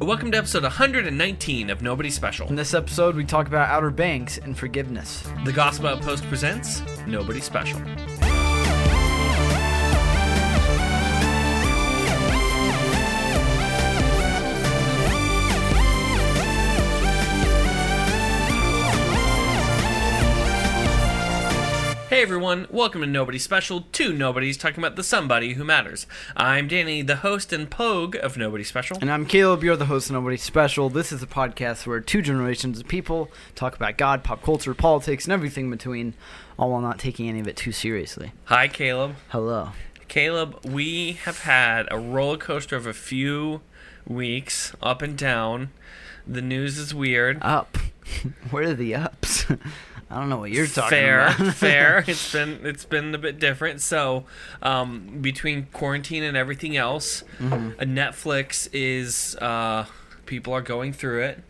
Welcome to episode 119 of Nobody Special. In this episode, we talk about Outer Banks and forgiveness. The Gospel Outpost presents Nobody Special. Hey everyone, welcome to Nobody Special, two Nobodies talking about the somebody who matters. I'm Danny, the host and pogue of Nobody Special. And I'm Caleb, you're the host of Nobody Special. This is a podcast where two generations of people talk about God, pop culture, politics, and everything in between, all while not taking any of it too seriously. Hi Caleb. Hello. Caleb, we have had a roller coaster of a few weeks, up and down. The news is weird. Up. Where are the ups? I don't know what you're talking fair, about. fair. Fair. It's been it's been a bit different. So, um, between quarantine and everything else, Mm-hmm. uh, Netflix is uh, people are going through it.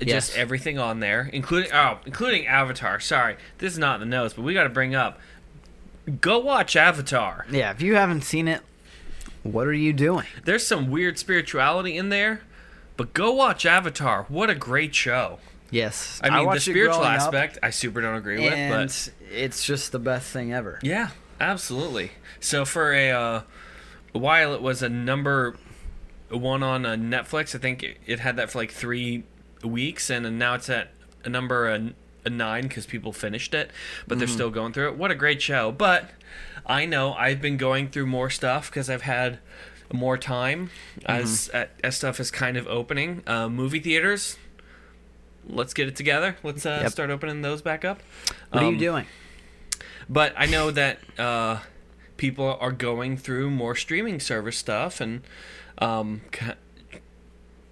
Just Yes. everything on there, including oh, including Avatar. Sorry, this is not in the notes, but we got to bring up. Go watch Avatar. Yeah, if you haven't seen it, what are you doing? There's some weird spirituality in there, but go watch Avatar. What a great show. Yes. I mean, the spiritual growing up, aspect, I super don't agree with, and but it's just the best thing ever. yeah, absolutely. So for a, uh, while, it was a number one on uh, Netflix. I think it, it had that for like three weeks, and now it's at a number a, a nine because people finished it, but they're still going through it. What a great show! But I know I've been going through more stuff because I've had more time as as stuff is kind of opening. Uh, movie theaters. Let's get it together. Let's uh, Yep. start opening those back up. What are Um, you doing? but I know that uh, people are going through more streaming service stuff, and um,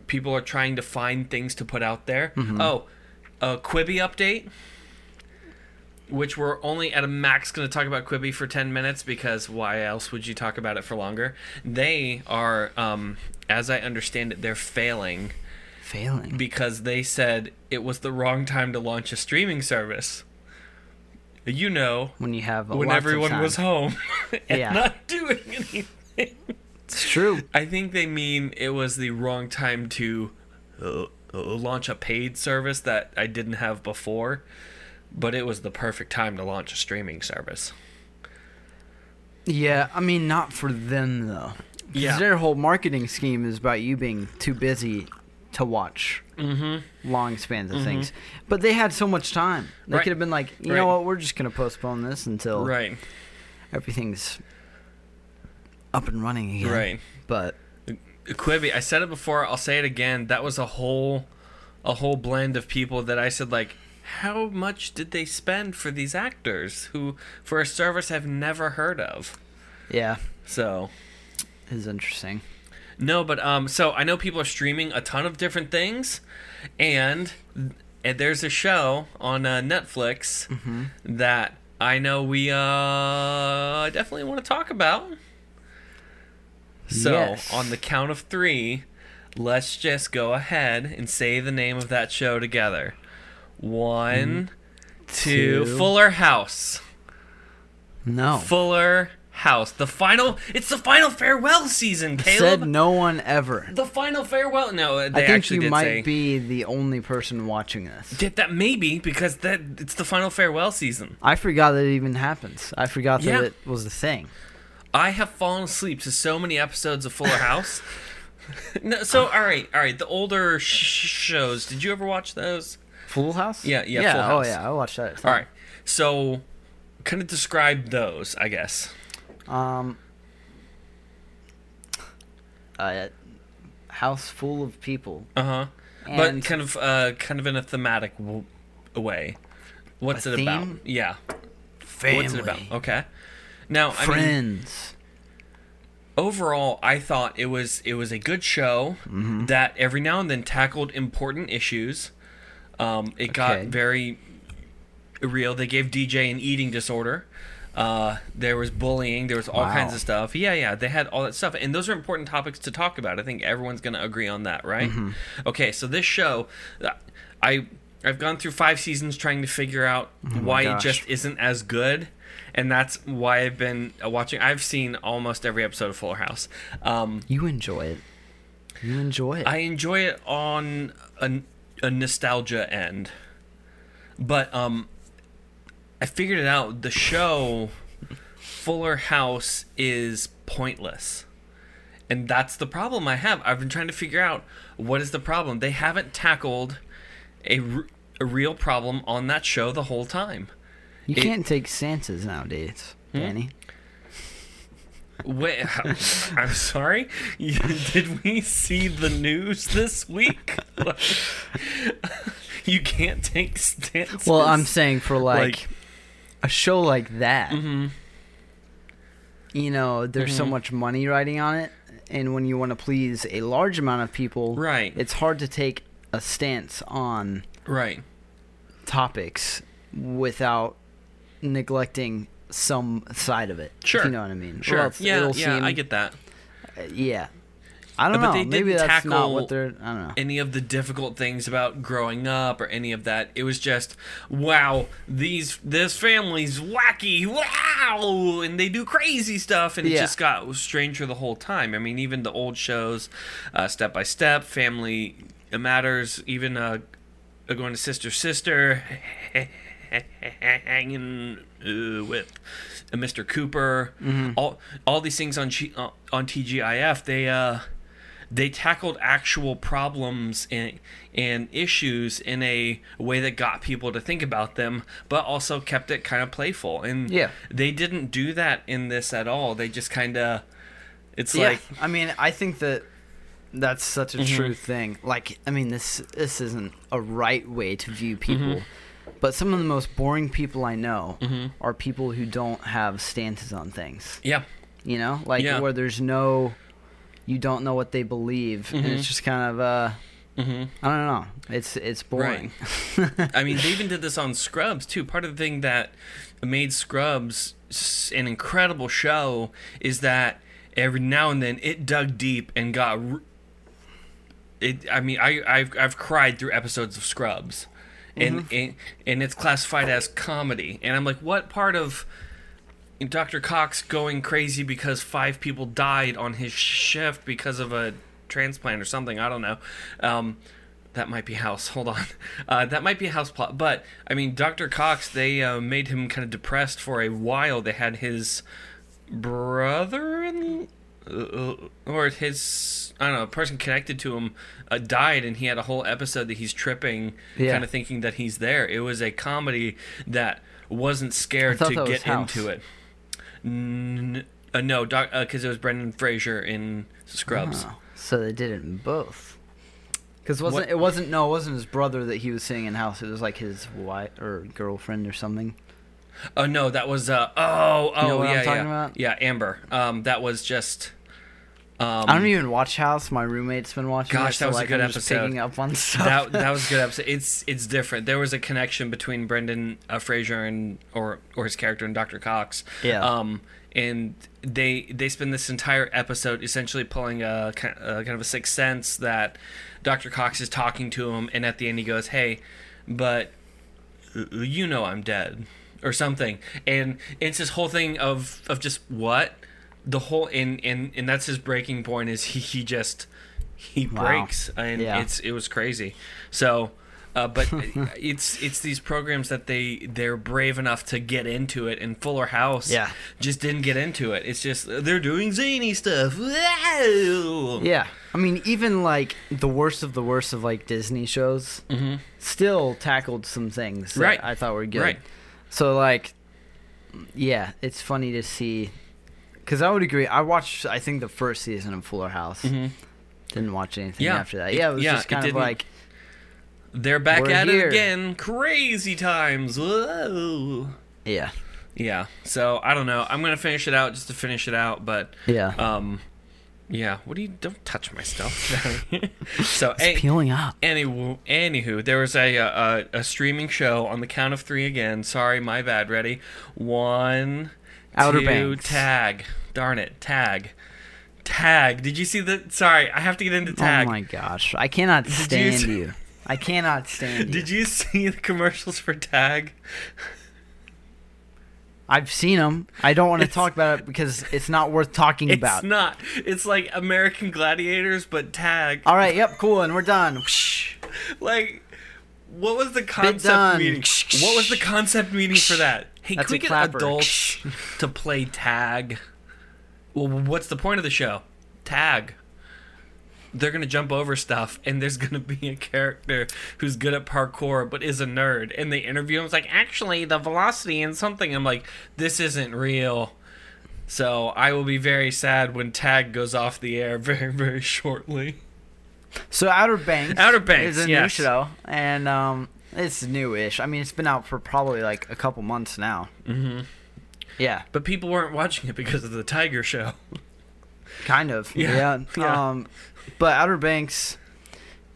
people are trying to find things to put out there. Oh, a Quibi update, which we're only at a max going to talk about Quibi for ten minutes because why else would you talk about it for longer? They are, um, as I understand it, they're failing Failing. because they said it was the wrong time to launch a streaming service. You know, when you have when everyone was home and Yeah. not doing anything. It's true. I think they mean it was the wrong time to uh, uh, launch a paid service that I didn't have before, but it was the perfect time to launch a streaming service. Yeah, I mean, not for them though. Yeah. Their whole marketing scheme is about you being too busy to watch Mm-hmm. long spans of things. But they had so much time. They Right. could have been like, you Right. know what, we're just gonna postpone this until Right, everything's up and running again. right. But Quibi, I said it before, I'll say it again. That was a whole a whole blend of people that I said like how much did they spend for these actors who for a service I've never heard of? yeah, So, it's interesting. No, but um so I know people are streaming a ton of different things and and there's a show on uh, Netflix that I know we uh definitely want to talk about. So, Yes. on the count of 3, let's just go ahead and say the name of that show together. One, two, Fuller House. No. Fuller House. The final it's the final farewell season, Caleb. Said no one ever. the final farewell. No, they I think actually you might say be the only person watching this. Did that maybe because that it's the final farewell season. I forgot that it even happens. I forgot that Yeah. it was a thing. I have fallen asleep to so many episodes of Fuller House. no, so all right, all right. The older sh- shows. Did you ever watch those? Full House? Yeah, yeah, yeah. Full Oh yeah, I watched that. All right. So, kind of describe those, I guess. Um. A house full of people. Uh huh. But kind of, uh, kind of in a thematic w- way. What's A it about? Yeah. Family. What's it about? Okay. Now, I mean, Friends. overall, I thought it was it was a good show Mm-hmm. that every now and then tackled important issues. Um, it got very real. They gave DJ an eating disorder. Uh, there was bullying. There was all Wow. kinds of stuff. Yeah, yeah. They had all that stuff, and those are important topics to talk about. I think everyone's going to agree on that, right? Mm-hmm. Okay, so this show, I I've gone through five seasons trying to figure out why it Oh just isn't as good, and that's why I've been watching. I've seen almost every episode of Fuller House. Um, You enjoy it. You enjoy it. I enjoy it on a, a nostalgia end, but um, I figured it out. The show Fuller House is pointless, and that's the problem I have. I've been trying to figure out what is the problem. They haven't tackled a, r- a real problem on that show the whole time. you it- can't take stances nowadays, Hmm? Danny. Wait, I'm sorry. Did we see the news this week? you can't take stances. Well, I'm saying for like, Like- a show like that, Mhm. you know, there's so Mhm. much money riding on it, and when you want to please a large amount of people, Right. it's hard to take a stance on right. topics without neglecting some side of it. Sure. you know what I mean. Sure. else Yeah. Yeah. seem- I get that. uh, yeah. I don't But know. they Maybe didn't that's not tackle what they're. I don't know. Any of the difficult things about growing up or any of that. It was just, wow, these this family's wacky, wow, and they do crazy stuff, and it just got stranger the whole time. I mean, even the old shows, uh, Step by Step, Family Matters, even uh, going to Sister Sister, hanging uh, with Mr. Cooper, all all these things on G, uh, on TGIF, they uh they tackled actual problems and and issues in a way that got people to think about them, but also kept it kind of playful. And Yeah. they didn't do that in this at all. They just kind of it's yeah. like I mean, I think that that's such a Mhm. true thing. Like, I mean, this this isn't a right way to view people. Mm-hmm. But some of the most boring people I know Mhm. are people who don't have stances on things. yeah, You know, like Yeah. where there's no, you don't know what they believe, and Mhm. it's just kind of uh, hmm I don't know. It's it's boring. I mean, they even did this on Scrubs too. Part of the thing that made Scrubs an incredible show is that every now and then it dug deep and got. r- It. I mean, I I've I've cried through episodes of Scrubs, and and, and it's classified as comedy, and I'm like, what part of Dr. Cox going crazy because five people died on his shift because of a transplant or something. I don't know. Um, that might be house. Hold on. Uh, that might be a house plot. But I mean, Dr. Cox. They uh, made him kind of depressed for a while. They had his brother in, uh, or his I don't know, a person connected to him uh, died, and he had a whole episode that he's tripping, Yeah. kind of thinking that he's there. It was a comedy that wasn't scared to get House. into it. N- uh, no, because it was Brendan Fraser in Scrubs. Oh, so they did it in both. Because wasn't What- it wasn't no it wasn't his brother that he was seeing in house. It was like his wife or girlfriend or something. Oh no, that was uh oh oh You know what I'm yeah talking yeah about? yeah Amber. Um, that was just. Um, I don't even watch House. My roommate's been watching. Gosh, it, that so, was a good I'm episode. Picking up on stuff. that that was a good episode. It's it's different. There was a connection between Brendan uh, Fraser and or or his character and Dr. Cox. Yeah. Um, and they they spend this entire episode essentially pulling a, a kind of a sixth sense that Dr. Cox is talking to him, and at the end he goes, "Hey, but you know I'm dead." Or something, and it's this whole thing of of just what the whole and and and that's his breaking point is he he just he Wow. breaks and Yeah. it's it was crazy so uh, but it's it's these programs that they they're brave enough to get into it and fuller house Yeah. just didn't get into it it's just they're doing zany stuff yeah, I mean, even like the worst of the worst of like Disney shows Mhm. still tackled some things that Right. I thought were good. Right. So like, yeah, it's funny to see. Because I would agree. I watched, I think, the first season of Fuller House. Mhm. Didn't watch anything Yeah. after that. Yeah, it was yeah, just kind of like, they're back We're at here. it again crazy times Whoa. yeah, yeah so i don't know i'm gonna finish it out just to finish it out but yeah. um yeah what do you don't touch my stuff so it's a, peeling up. Any, anywho, there was a, a a streaming show on the count of three again. Sorry, my bad. Ready? One, Outer two, Banks. tag. Darn it, tag, tag. Did you see the? Sorry, I have to get into oh tag. Oh my gosh, I cannot you stand see- you. I cannot stand you. Did you see the commercials for tag? I've seen them. I don't want to It's- talk about it because it's not worth talking It's about. It's not. It's like American Gladiators, but tag. All right, yep, cool, and we're done. Like, what was the concept meeting? What was the concept meeting for that? Hey, That's can we a get clapper. adults to play tag? Well, what's the point of the show? Tag. They're gonna jump over stuff, and there's gonna be a character who's good at parkour but is a nerd, and they interview him. It's like, actually, the velocity and something. I'm like, this isn't real. So I will be very sad when Tag goes off the air very, very shortly. So Outer Banks, Outer Banks, is a new yes. show, and um, it's newish. I mean, it's been out for probably like a couple months now. hmm Yeah, But people weren't watching it because of the Tiger Show. kind of. Yeah, Yeah. yeah. Um, but Outer Banks,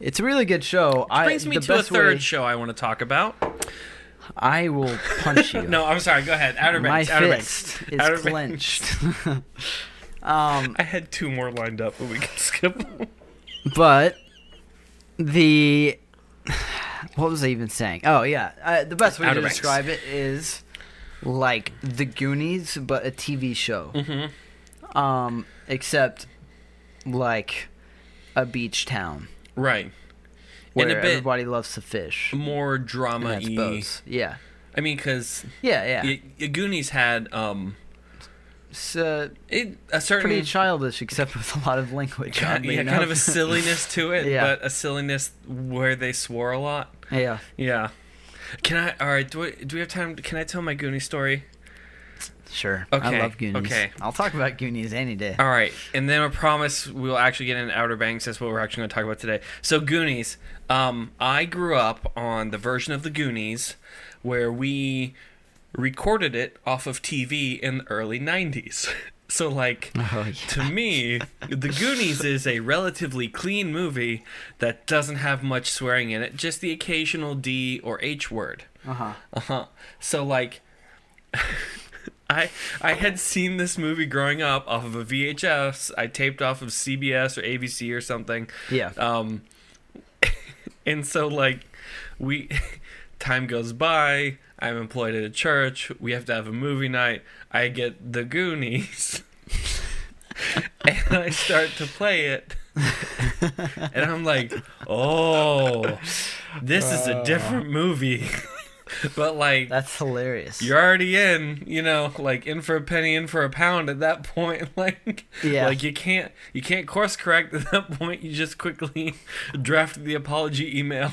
it's a really good show. I Brings me the to a best third way- show I want to talk about. I will punch you. No, I'm sorry. Go ahead. Outer my Banks. Outer Banks. fist is Outer clenched. um, I had two more lined up, but we can skip. them. but the what was I even saying? Oh yeah, uh, the best way Outer to Banks. describe it is like The Goonies, but a TV show. mm-hmm. Um, except like a beach town Right. where And a bit everybody loves to fish. more drama boats. Yeah, I mean, because yeah, yeah. Goonies had um uh, it, a certain pretty childish, except with a lot of language. kind, yeah, kind of a silliness to it, Yeah. but a silliness where they swore a lot. yeah. Yeah. Can I? All right. Do we, do we have time? Can I tell my Goonie story? Sure. Okay, I love Goonies. okay. I'll talk about Goonies any day. All right, and then I promise we'll actually get into Outer Banks. That's what we're actually going to talk about today. So Goonies. Um, I grew up on the version of the Goonies where we recorded it off of TV in the early '90s. So like. Oh, yeah. To me, The Goonies is a relatively clean movie that doesn't have much swearing in it, just the occasional D or H word. Uh-huh. Uh huh. So like, I I had seen this movie growing up off of a VHS. I taped off of CBS or ABC or something. Yeah. Um, and so like, we time goes by. I'm employed at a church. We have to have a movie night. I get The Goonies. and I start to play it. and I'm like, oh, this is a different oh. movie. but like, That's hilarious. you're already in, you know, like in for a penny, in for a pound at that point. Like, Yeah. like you can't, you can't course correct at that point. You just quickly draft the apology email.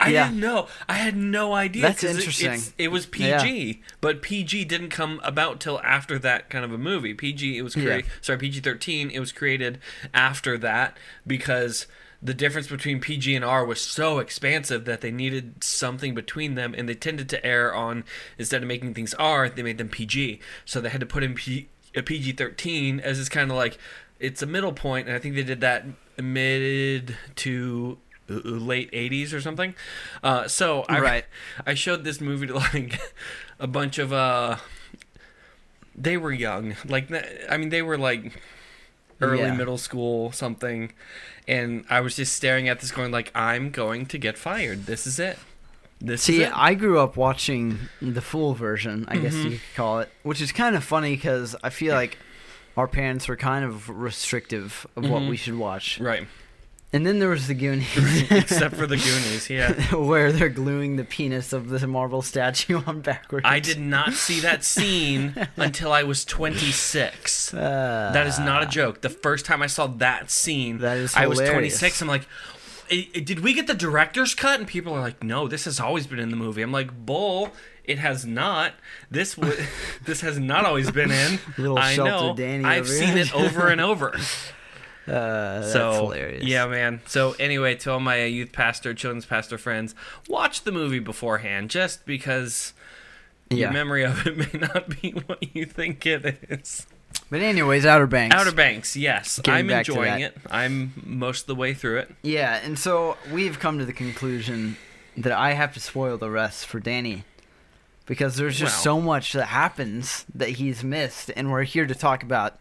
I Yeah. didn't know. I had no idea. That's it- interesting. it's- It, was PG, but PG didn't come about till after that kind of a movie. PG, it was Yeah. created. Sorry, PG thirteen. It was created after that because the difference between PG and R was so expansive that they needed something between them, and they tended to err on instead of making things R, they made them PG. So they had to put in P, a PG thirteen as this kind of like it's a middle point, and I think they did that mid to late 80s or something. Uh, so I, Right. I showed this movie to like a bunch of uh they were young. Like I mean they were like early Yeah. middle school something and I was just staring at this going like I'm going to get fired. This is it. This See, is it. I grew up watching the full version, I guess Mhm. you could call it, which is kind of funny because I feel like our parents were kind of restrictive of what Mhm. we should watch. right. And then there was the Goonies, Except for the Goonies, yeah. where they're gluing the penis of the marble statue on backwards. I did not see that scene until I was 26. Uh, That is not a joke. The first time I saw that scene, That is I was 26. I'm like, "I- I- did we get the director's cut? And people are like, no, this has always been in the movie. I'm like, bull. It has not. This w- this has not always been in. Little I know. Danny I've seen it over and over. Uh, that's so hilarious. yeah, man. So anyway, to all my youth pastor, children's pastor friends, watch the movie beforehand, just because your memory of it may not be what you think it is. But anyways, Outer Banks. Outer Banks, yes, Getting I'm enjoying it. I'm most of the way through it. Yeah, and so we've come to the conclusion that I have to spoil the rest for Danny because there's just so much that happens that he's missed, and we're here to talk about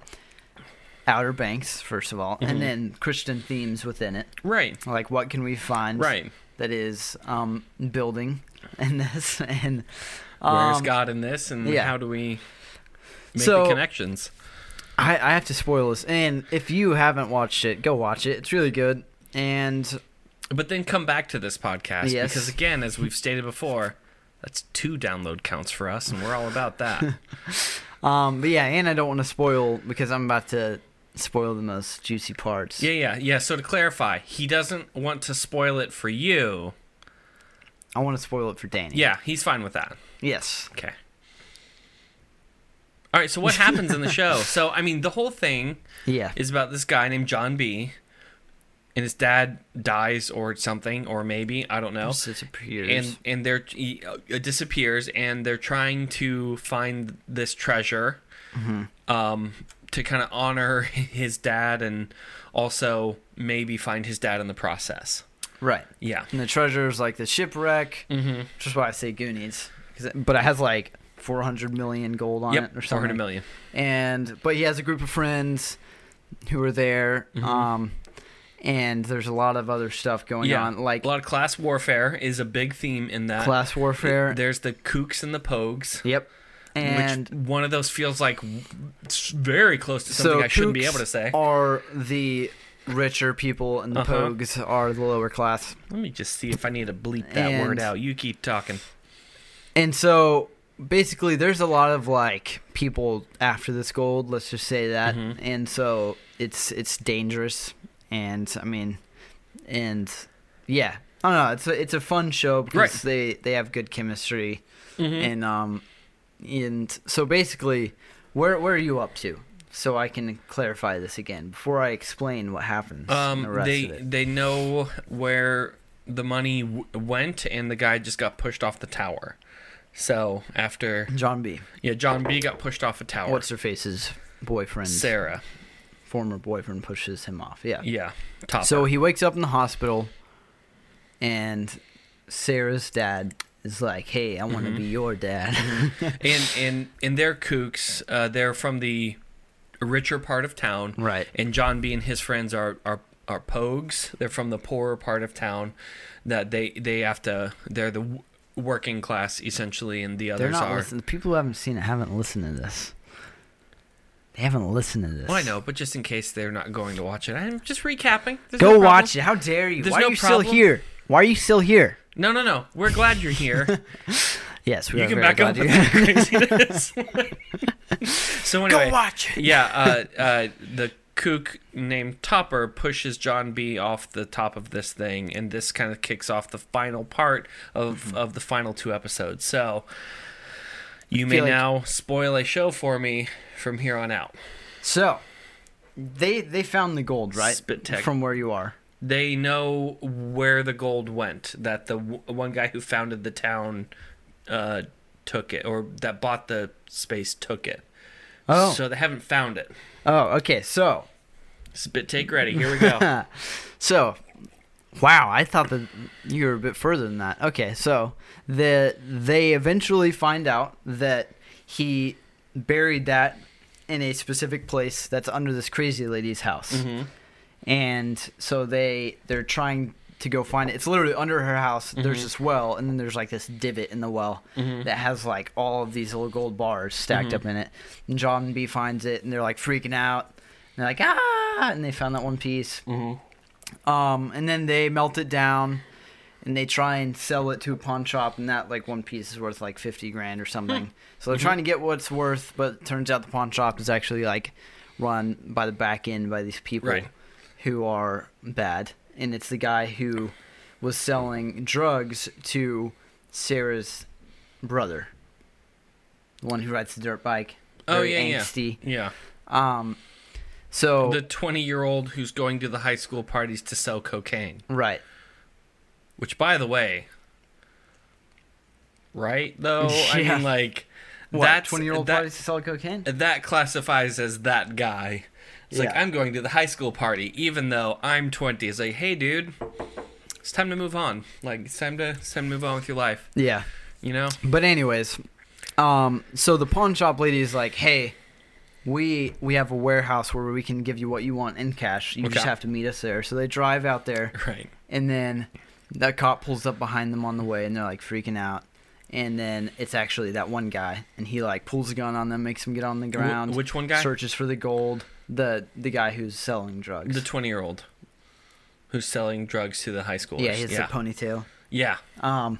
Outer Banks first of all, Mhm. and then Christian themes within it. Right, Like, what can we find right. that is um, building in this? And Where's Um, God in this, and yeah. how do we make So- the connections? I, I have to spoil this, and if you haven't watched it, go watch it. It's really good. And But then come back to this podcast Yes. because, again, as we've stated before, that's two download counts for us, and we're all about that. um, but yeah, and I don't want to spoil because I'm about to spoil the most juicy parts. yeah, yeah, yeah. So to clarify, he doesn't want to spoil it for you. I want to spoil it for Danny. Yeah, he's fine with that. Yes. Okay. All right. So what happens in the show? So I mean, the whole thing Yeah. is about this guy named John B. And his dad dies or something, or maybe I don't know. Disappears. and and they're he, uh, disappears and they're trying to find this treasure um to kind of honor his dad and also maybe find his dad in the process right. yeah And the treasure's like the shipwreck, mm-hmm. which is why I say Goonies. 'Cause it- but it has like 400 million gold on yep it or something. 400 million. and but he has a group of friends who are there Mhm. um and there's a lot of other stuff going yeah on like a lot of class warfare is a big theme in that class warfare there's the kooks and the pogues yep and which one of those feels like it's very close to something so i shouldn't be able to say. are the richer people and the Uh-huh. pogues are the lower class. Let me just see if i need to bleep that And- word out. You keep talking. And so basically there's a lot of like people after this gold let's just say that. Mhm. and so it's it's dangerous. And i mean and yeah. I don't know. It's a, it's a fun show because Right. they they have good chemistry. Mhm. and um and so basically where where are you up to so i can clarify this again before i explain what happens the Um, rest they they know where the money w- went, and the guy just got pushed off the tower. So after john b yeah, John B got pushed off a tower. what's her face's boyfriend Sarah? former boyfriend pushes him off yeah Yeah, top. So he wakes up in the hospital, and Sarah's dad is like, "Hey, I want to Mhm. be your dad." and and and they're kooks. Uh, they're from the richer part of town, right. and John B and his friends are are are pogues. They're from the poorer part of town. That they they have to. They're the working class essentially, and the They're others not are. listening. People who haven't seen it haven't listened to this. They haven't listened to this. Well, I know, but just in case they're not going to watch it, I'm just recapping. There's Go no watch it. How dare you? There's Why no are you problem. still here? Why are you still here? No, no, no. We're glad you're here. Yes, we you are can very back up glad with that craziness. so anyway, go watch yeah, uh, uh, the kook named Topper pushes John B off the top of this thing, and this kind of kicks off the final part of Mm-hmm. of the final two episodes. So you may like- now spoil a show for me from here on out. So, they they found the gold, right? Spit tech. From where you are. They know where the gold went. That the w- one guy who founded the town uh, took it, or that bought the space took it. Oh. So they haven't found it. Oh, okay. So, Spit take ready. Here we go. so, wow, I thought that you were a bit further than that. Okay, so the they eventually find out that he buried that in a specific place that's under this crazy lady's house, hmm and so they they're trying to go find it. It's literally under her house. There's Mhm. this well, and then there's like this divot in the well Mhm. that has like all of these little gold bars stacked Mhm. up in it. And John B finds it, and they're like freaking out. And they're like ah, and they found that one piece. hmm Um, and then they melt it down, and they try and sell it to a pawn shop, and that like one piece is worth like fifty grand or something. So they're Mhm. trying to get what's worth, but it turns out the pawn shop is actually like run by the back end by these people Right. Who are bad, and it's the guy who was selling drugs to Sarah's brother, the one who rides the dirt bike. Oh very yeah, yeah, angsty. yeah. Um, so The twenty-year-old who's going to the high school parties to sell cocaine. right. Which, by the way, right though, I mean, like What, that's 20 year old parties to sell cocaine? that classifies as that guy. It's like I'm going to the high school party, even though I'm 20. It's like, hey, dude, it's time to move on. Like it's time to it's time to move on with your life. Yeah. You know? But anyways, um, so the pawn shop lady is like, "Hey, we we have a warehouse where we can give you what you want in cash. You just have to meet us there." So they drive out there, Right. and then that cop pulls up behind them on the way, and they're like freaking out. And then it's actually that one guy, and he like pulls a gun on them, makes them get on the ground. which one guy? Searches for the gold. The the guy who's selling drugs. The 20 year old who's selling drugs to the high schoolers. yeah, he has yeah. the ponytail. yeah. Um,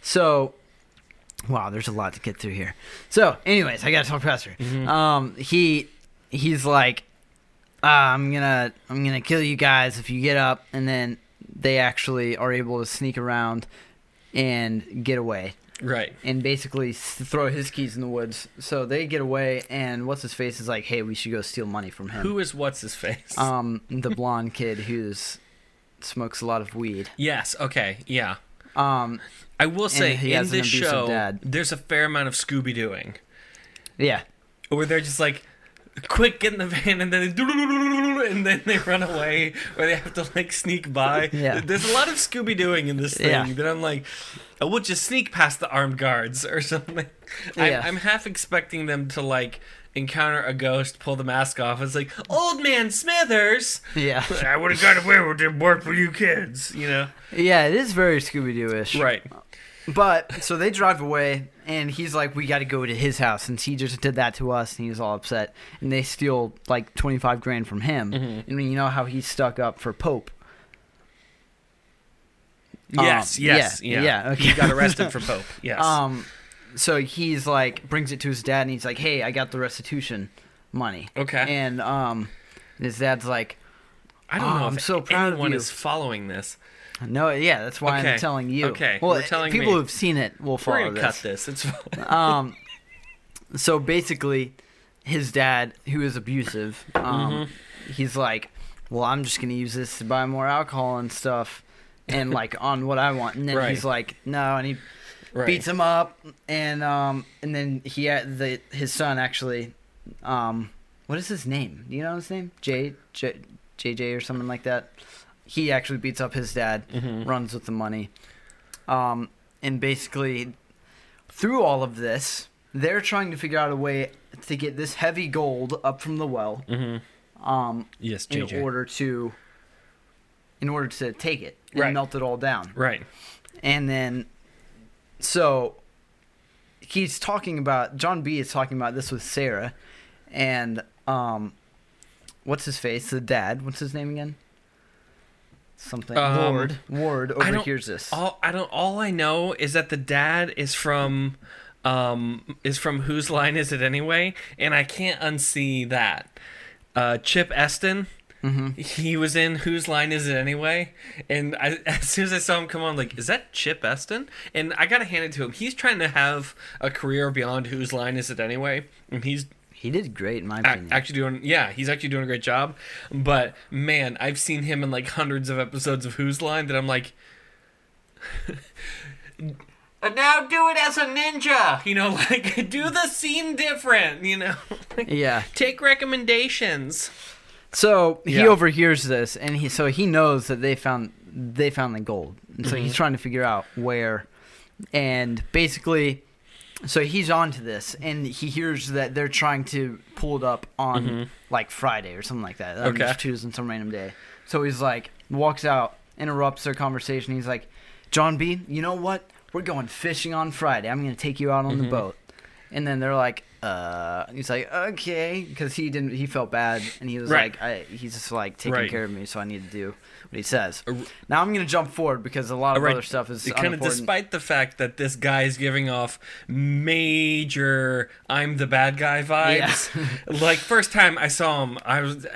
so, wow, there's a lot to get through here. So, anyways, I gotta talk faster. Mhm. Um, he he's like, ah, I'm gonna I'm gonna kill you guys if you get up, and then they actually are able to sneak around and get away, Right. and basically throw his keys in the woods. So they get away, and what's his face is like, hey, we should go steal money from him. Who is what's his face? Um, the blonde kid who's smokes a lot of weed. yes. Okay. Yeah. Um, I will say he in has this show, dad. there's a fair amount of Scooby Dooing yeah. where they're just like, quick, get in the van, and then they and then they run away, or they have to like sneak by. Yeah. There's a lot of Scooby Dooing in this thing Yeah. that I'm like, oh, we'll just sneak past the armed guards or something. I'm, I'm half expecting them to like encounter a ghost, pull the mask off. It's like, old man Smithers. Yeah. I would have got away with it, work for you kids, you know? Yeah, it is very Scooby Doo ish. Right. But so they drive away, and he's like, "We got to go to his house," since he just did that to us, and he's all upset. And they steal like twenty five grand from him, Mhm. and you know how he's stuck up for Pope. Um, Yes, yes, yeah, yeah. yeah, okay. He got arrested for Pope. Yes. Um, so he's like brings it to his dad, and he's like, "Hey, I got the restitution money." okay. And um, his dad's like, I don't Oh, know I'm if so proud of anyone you. is following this. "No, yeah, that's why Okay, I'm telling you." okay, Well, you're telling people me. who've seen it will We're follow gonna this. cut this. It's um, so basically, his dad, who is abusive, um, Mm-hmm. he's like, "Well, I'm just gonna use this to buy more alcohol and stuff, and like on what I want." And then Right. he's like, "No," and he right. beats him up, and um, and then he had the his son actually, um, what is his name? Do you know his name? J J JJ or something like that. He actually beats up his dad Mhm. runs with the money. Um, and basically, through all of this, they're trying to figure out a way to get this heavy gold up from the well. Mhm. Um, Yes, in order to, in order to take it and Right. melt it all down. Right. And then, so he's talking about John B is talking about this with Sarah, and um, what's his face? The dad. What's his name again? Something Um, Ward. Ward overhears this. All I don't. All I know is that the dad is from, um, is from whose line is it anyway? And I can't unsee that. Uh, Chip Esten. Hmm He was in Whose Line Is It Anyway? And I, as soon as I saw him come on, like, is that Chip Esten? And I gotta hand it to him. He's trying to have a career beyond Whose Line Is It Anyway? And he's He did great in my opinion. actually doing, yeah, he's actually doing a great job. But man, I've seen him in like hundreds of episodes of Whose Line that I'm like, "And now do it as a ninja. You know, like do the scene different. You know, yeah. take recommendations. So he Yeah. overhears this, and he so he knows that they found they found the gold, and so Mm-hmm. he's trying to figure out where, and basically, so he's on to this, and he hears that they're trying to pull it up on like Friday or something like that. I'm Mm-hmm. Okay. just choosing some random day. So he's like walks out, interrupts their conversation. He's like, "John B, you know what? We're going fishing on Friday. I'm gonna take you out on Mm-hmm. the boat." And then they're like, uh, he's like, okay, because he didn't, he felt bad, and he was Right. like, I, he's just like taking Right. care of me, so I need to do what he says. Uh, Now I'm gonna jump forward because a lot of Right. other stuff is kind of despite the fact that this guy is giving off major I'm the bad guy vibes. like first time I saw him, I was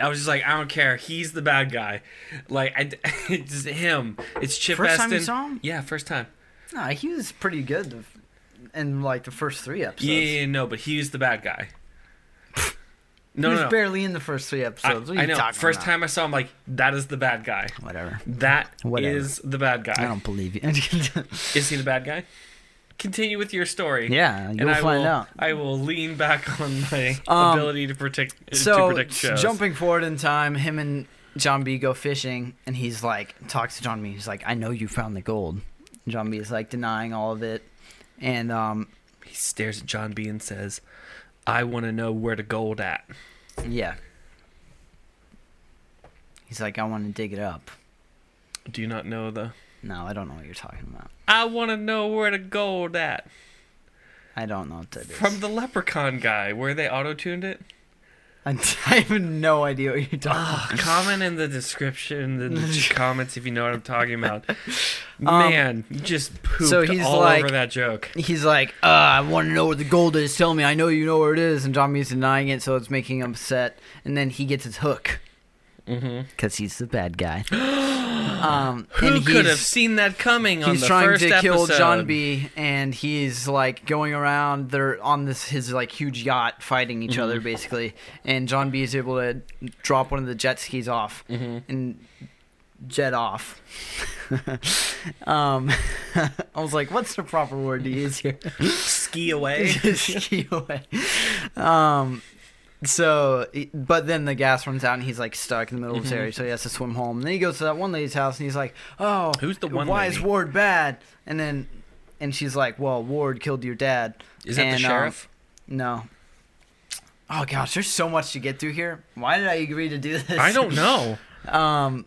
I was just like I don't care. He's the bad guy. Like I, it's him. It's Chip First time you saw him? Yeah, first time. No, he was pretty good the- in like the first three episodes. Yeah, yeah, yeah, no, but he was the bad guy. No, he was no, no. barely in the first three I, episodes. Are I know. First about? time I saw him, like that is the bad guy. Whatever. That is Whatever. the bad guy. I don't believe you. Is he the bad guy? Continue with your story. yeah, you'll and I find will, out. I will lean back on my Um, ability to predict to So predict shows. jumping forward in time, him and John B go fishing, and he's like talks to John B. He's like, "I know you found the gold." John B is like denying all of it, and um, He stares at John B and says, "I want to know where the gold at." yeah, he's like, "I want to dig it up." Do you not know the No, I don't know what you're talking about. I want to know where the gold at. I don't know what that is. From the Leprechaun guy, where they auto tuned it. I have no idea what you're talking Ah, about. comment in the description, in the comments if you know what I'm talking about. Um, Man, you just pooped so he's all like- over that joke. He's like, uh, I want to know where the gold is. Tell me. I know you know where it is. And John denying it, so it's making him upset. And then he gets his hook hmm because he's the bad guy. um, Who could have seen that coming on he's trying to kill? John B, and he's like going around. They're on this his like huge yacht fighting each other Mm-hmm. basically, and John B is able to drop one of the jet skis off Mm-hmm. and jet off. um, I was like, what's the proper word to use here? Ski away. Ski away. Um, so, but then the gas runs out and he's like stuck in the middle of this Mm-hmm. area, so he has to swim home. And then he goes to that one lady's house and he's like, "Oh, Who's the one Why is? Ward bad?" And then, and she's like, "Well, Ward killed your dad." Is that And, the um, sheriff? no. Oh gosh, there's so much to get through here. Why did I agree to do this? I don't know. Um,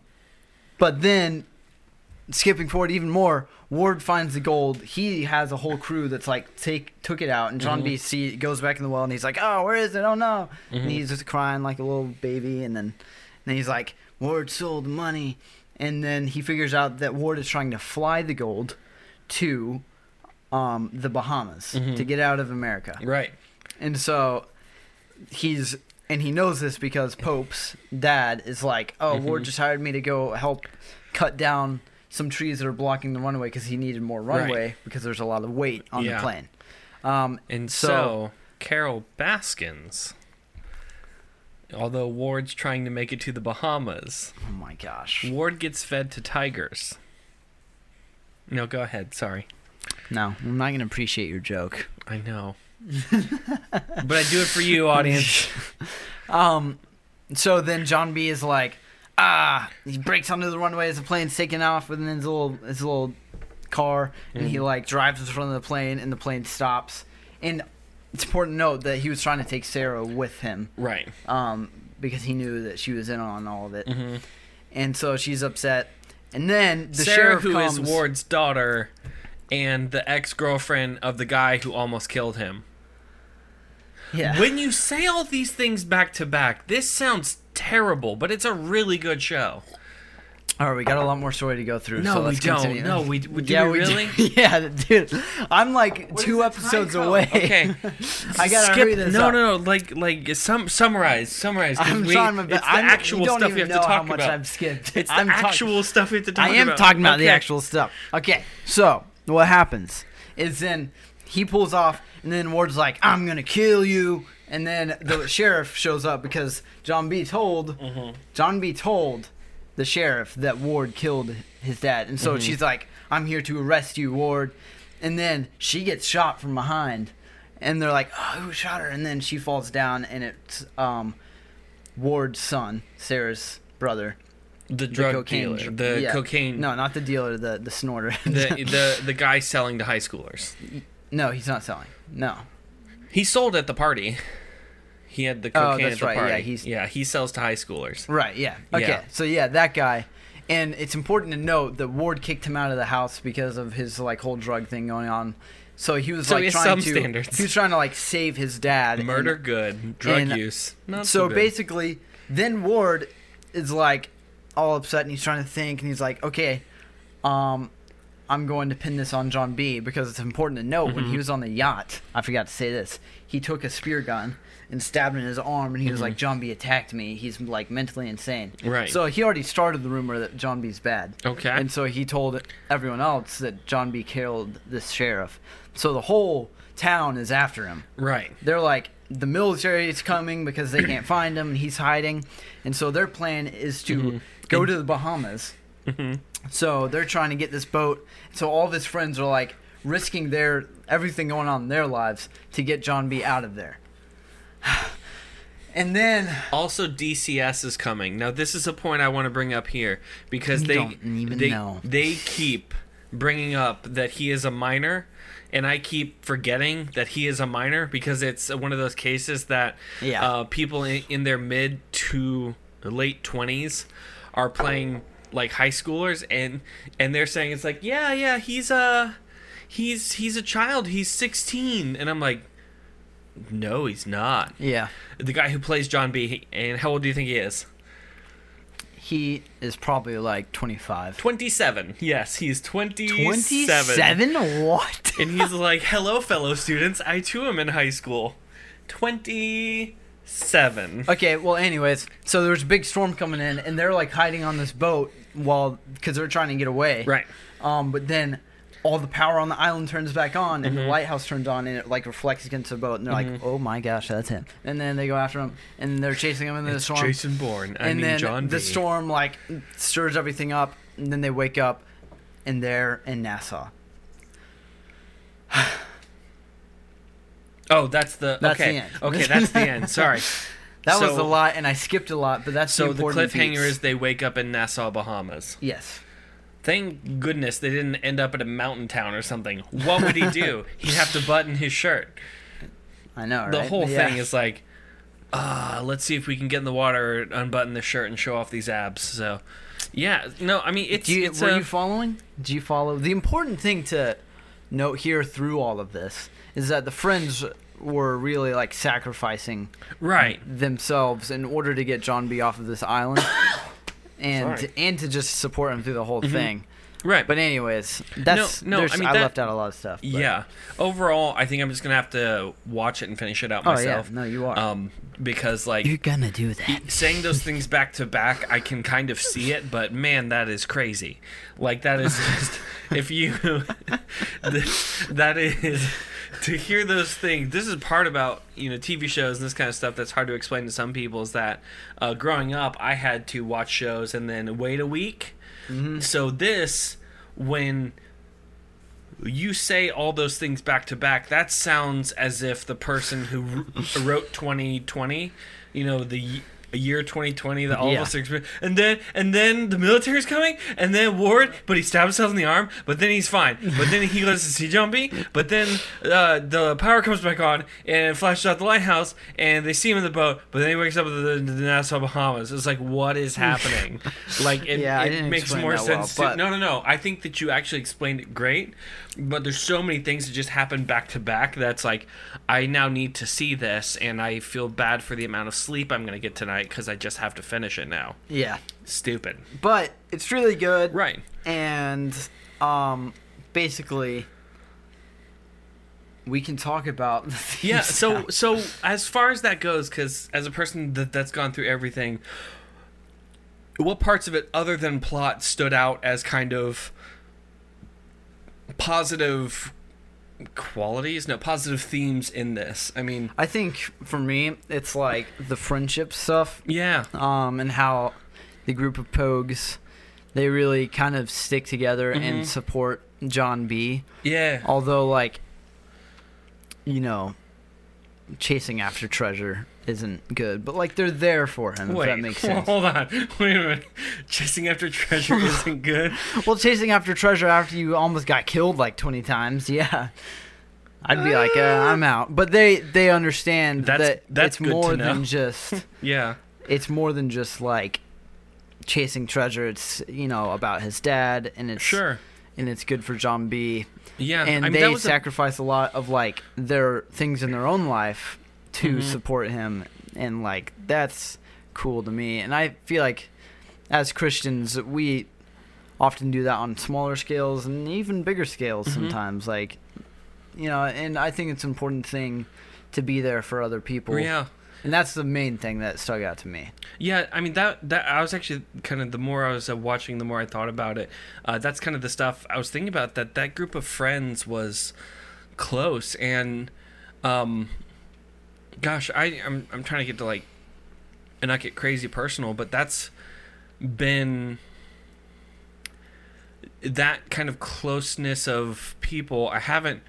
but then, skipping forward even more, Ward finds the gold. He has a whole crew that's like take took it out, and John B. see goes back in the well, and he's like, "Oh, where is it? Oh no!" And he's just crying like a little baby, and then, and then he's like, "Ward sold money," and then he figures out that Ward is trying to fly the gold to um, the Bahamas to get out of America. Right. And so he's and he knows this because Pope's dad is like, "Oh, Mm-hmm. Ward just hired me to go help cut down some trees that are blocking the runway because he needed more runway because there's a lot of weight on Yeah. the plane." Um, And So- so, Carol Baskins, although Ward's trying to make it to the Bahamas, oh my gosh, Ward gets fed to tigers. No, go ahead. Sorry. no, I'm not gonna appreciate your joke. I know. but I do it for you, audience. Um, so then John B is like, ah, he breaks onto the runway as the plane's taking off within his little his little car, and he like drives in front of the plane, and the plane stops. And it's important to note that he was trying to take Sarah with him, Right. um, because he knew that she was in on all of it, hmm and so she's upset. And then the Sarah, sheriff who is comes. Ward's daughter, and the ex-girlfriend of the guy who almost killed him. yeah. When you say all these things back to back, this sounds terrible, but it's a really good show. All right, we got a lot more story to go through. No, so we let's don't. Continue. No, we- do yeah, we do. really? yeah, dude. I'm like What two the episodes away. Okay. I gotta Skip. hurry this no, up. no, no. Like, like, sum, summarize, summarize. I'm we, trying my it's the I'm, actual stuff we have to talk how much about. I've skipped. It's the I'm talk- actual stuff we have to talk about. I about. am talking about the actual stuff. Okay, so what happens is then he pulls off, and then Ward's like, "I'm gonna kill you," and then the sheriff shows up because John B. told Mm-hmm. John B. told the sheriff that Ward killed his dad, and so Mm-hmm. she's like, "I'm here to arrest you, Ward," and then she gets shot from behind, and they're like, "Oh, who shot her?" And then she falls down, and it's um, Ward's son, Sarah's brother, The the drug cocaine dealer, the yeah. cocaine, No, not the dealer, the the snorter. the, the the guy selling to high schoolers. no, he's not selling. No. He sold at the party. He had the Oh, cocaine that's at the right, yeah, party. he's- yeah, he sells to high schoolers. Right. Yeah. Okay. Yeah. So yeah, that guy. And it's important to note that Ward kicked him out of the house because of his like whole drug thing going on. So he was So like he trying to standards. he was trying to like save his dad. and- Murder good, drug and use not so so, basically, then Ward is like all upset and he's trying to think and he's like, okay, um, I'm going to pin this on John B because it's important to note when he Mm-hmm. was on the yacht. I forgot to say this. He took a spear gun and stabbed in his arm and he was like, John B attacked me. He's like mentally insane. Mm-hmm. Right. So he already started the rumor that John B's bad. Okay. And so he told everyone else that John B killed this sheriff. So the whole town is after him right. they're like the military is coming because they can't find him and he's hiding and so their plan is to Mm-hmm. go to the bahamas so they're trying to get this boat so all of his friends are like risking their everything going on in their lives to get john b out of there and then Also, DCS is coming. Now, this is a point I want to bring up here because they don't even they, know. they keep bringing up that he is a minor, and I keep forgetting that he is a minor because it's one of those cases that Yeah. uh, people in, in their mid to late twenties are playing like high schoolers and and they're saying it's like yeah yeah he's uh he's he's a child he's 16 and i'm like no he's not Yeah. the guy who plays john b and how old do you think he is He is probably like 25. 27 yes he's 27 27? What? and he's like hello fellow students i too am in high school 27 Okay, well, anyways, so there was a big storm coming in, and they're like hiding on this boat while because they're trying to get away. right Um, but then all the power on the island turns back on, and the Mhm. lighthouse turns on, and it like reflects against the boat, and they're like, Mhm. "Oh my gosh, that's him!" And then they go after him, and they're chasing him into the it's storm. jason bourne i and mean then john the storm like stirs everything up, and then they wake up, and they're in Nassau. oh that's the That's okay the end. okay that's the end sorry That was a lot, and I skipped a lot, but that's so the the cliffhanger beats. is they wake up in nassau bahamas yes. Thank goodness they didn't end up at a mountain town or something. What would he do? He'd have to button his shirt. I know, The right? whole Yeah. thing is like, ah, let's see if we can get in the water, unbutton the shirt, and show off these abs. So, yeah, no, I mean it's Do you, it's were a, you following? Do you follow? The important thing to note here through all of this is that the friends were really like sacrificing right. themselves in order to get John B off of this island, and Sorry. and to just support him through the whole mm-hmm. thing. Right. But anyways, that's no, there's- I mean, I that- left out a lot of stuff. but- yeah. Overall, I think I'm just gonna have to watch it and finish it out Oh myself. yeah. No, you are. Um, because like You're gonna do that. saying those things back to back, I can kind of see it, but man, that is crazy. Like that is just if you that is to hear those things. This is part about you know TV shows and this kind of stuff that's hard to explain to some people. Is that uh, growing up, I had to watch shows and then wait a week. Mm-hmm. So this when you say all those things back to back, that sounds as if the person who wrote 2020, you know, the y- year 2020 that all Yeah. of us are experiencing, and then and then the military's coming, and then Ward, but he stabs himself in the arm, but then he's fine, but then he goes to see Jumpy, but then uh, the power comes back on and flashes out the lighthouse, and they see him in the boat, but then he wakes up in the, the Nassau Bahamas. It's like, what is happening? like, it, Yeah, it makes more that well, sense. to, no, no, no. I think that you actually explained it great, but there's so many things that just happen back to back that's like, I now need to see this, and I feel bad for the amount of sleep I'm going to get tonight because I just have to finish it now. Yeah. Stupid. But it's really good. Right. and um basically we can talk about the Yeah. So, now. so as far as that goes, because as a person that that's gone through everything, what parts of it, other than plot, stood out as kind of positive qualities? No, positive themes in this. I mean, I think for me it's like the friendship stuff yeah. um and how the group of pogues they really kind of stick together Mhm. and support John B Yeah. although like you know chasing after treasure isn't good but like they're there for him Wait, if that makes sense hold on. Wait a minute. Chasing after treasure isn't good. Well, chasing after treasure after you almost got killed like 20 times, yeah. I'd be like, uh, I'm out. But they they understand That's- that that's it's more than just Yeah. it's more than just like chasing treasure. It's, you know, about his dad and it's Sure. and it's good for John B. Yeah. And I mean, they was a- sacrifice a lot of like their things in their own life to Mhm. support him and like that's cool to me. And I feel like as Christians we often do that on smaller scales and even bigger scales Mhm. sometimes like you know, and I think it's an important thing to be there for other people. yeah. And that's the main thing that stuck out to me. Yeah, I mean that that I was actually kind of the more I was uh, watching, the more I thought about it. Uh, that's kind of the stuff I was thinking about. That that group of friends was close, and um, gosh, I I'm I'm trying to get to like, and not get crazy personal, but that's been that kind of closeness of people. I haven't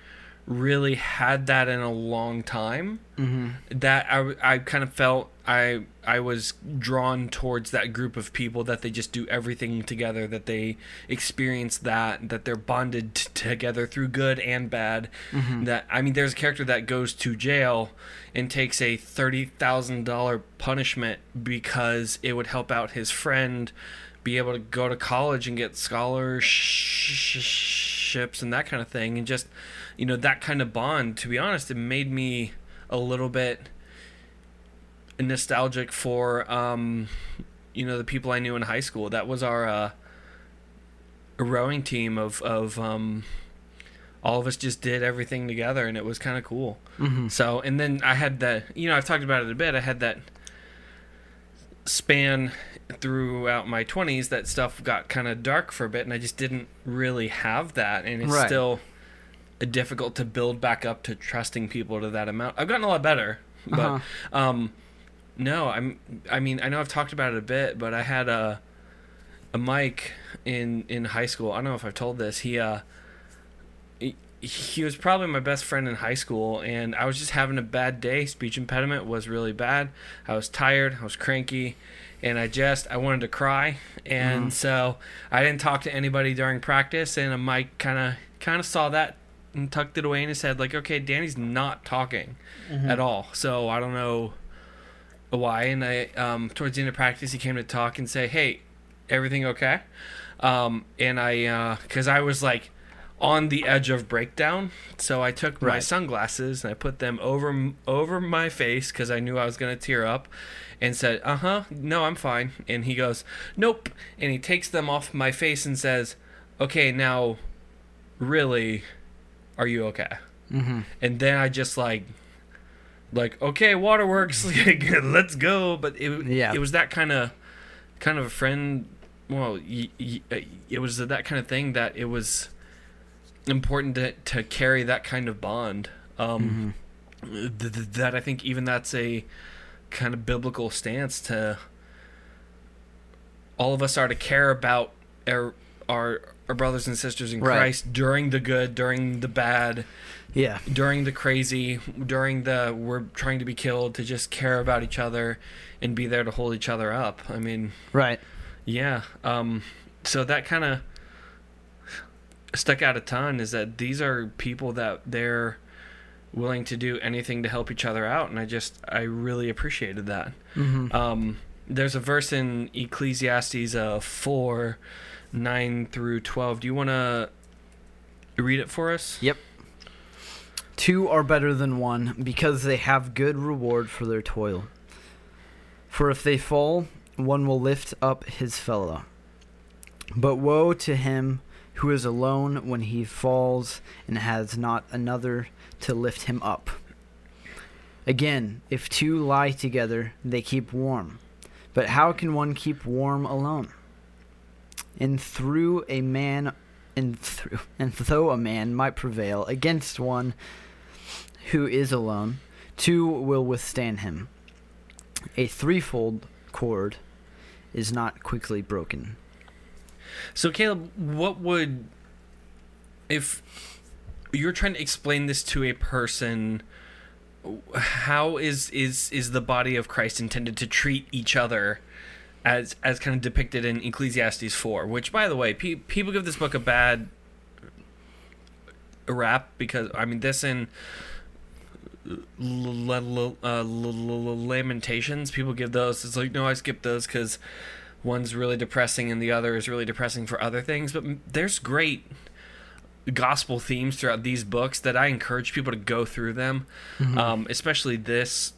really had that in a long time Mm-hmm. that I, I kind of felt I I was drawn towards that group of people that they just do everything together that they experience that that they're bonded t- together through good and bad Mm-hmm. that I mean there's a character that goes to jail and takes a $30,000 punishment because it would help out his friend be able to go to college and get scholarships and that kind of thing and just you know that kind of bond to be honest it made me a little bit nostalgic for um you know the people I knew in high school that was our uh rowing team of of um all of us just did everything together and it was kind of cool Mm-hmm. so, and then I had that, you know, I've talked about it a bit. I had that span throughout my 20s that stuff got kind of dark for a bit, and I just didn't really have that. And it's Right. still difficult to build back up to trusting people to that amount. I've gotten a lot better, but, Uh-huh. um, no, I'm, I mean, I know I've talked about it a bit, but I had a, a Mike in, in high school. I don't know if I've told this. He, uh, he, he was probably my best friend in high school and i was just having a bad day speech impediment was really bad i was tired i was cranky and i just i wanted to cry and Mhm. so i didn't talk to anybody during practice and a mike kind of kind of saw that and tucked it away in his head like okay danny's not talking Mm-hmm. at all. So i don't know why. And i um, towards the end of practice he came to talk and say hey everything okay? Um, and i because i was like on the edge of breakdown. So i took my Right. sunglasses and i put them over over my face because i knew i was going to tear up and said uh-huh. No i'm fine. And he goes nope. And he takes them off my face and says okay now really are you okay Mm-hmm. and then I just like like okay waterworks let's go but it Yeah. it was that kind of kind of a friend well y- y- uh, it was that kind of thing that it was important to to carry that kind of bond um th- th- that I think even that's a kind of biblical stance to all of us are to care about our our, our brothers and sisters in Right. Christ during the good during the bad Yeah. during the crazy, during the we're trying to be killed, to just care about each other and be there to hold each other up. I mean, Right. yeah. Um, so that kind of stuck out a ton is that these are people that they're willing to do anything to help each other out, and I just I really appreciated that. Mm-hmm. Um, there's a verse in Ecclesiastes uh, four nine through twelve. Do you want to read it for us? Yep. Two are better than one because they have good reward for their toil. For if they fall, one will lift up his fellow. But woe to him who is alone when he falls and has not another to lift him up. Again, if two lie together, they keep warm. But how can one keep warm alone? And through a man and through and though a man might prevail against one who is alone, two will withstand him. A threefold cord is not quickly broken. So Caleb, what would if you're trying to explain this to a person how is is is the body of Christ intended to treat each other as as kind of depicted in Ecclesiastes 4, which by the way, pe- people give this book a bad rap because I mean this in l- l- uh, l- l- lamentations people give those it's like no i skip those because one's really depressing and the other is really depressing for other things but there's great gospel themes throughout these books that i encourage people to go through them um, especially this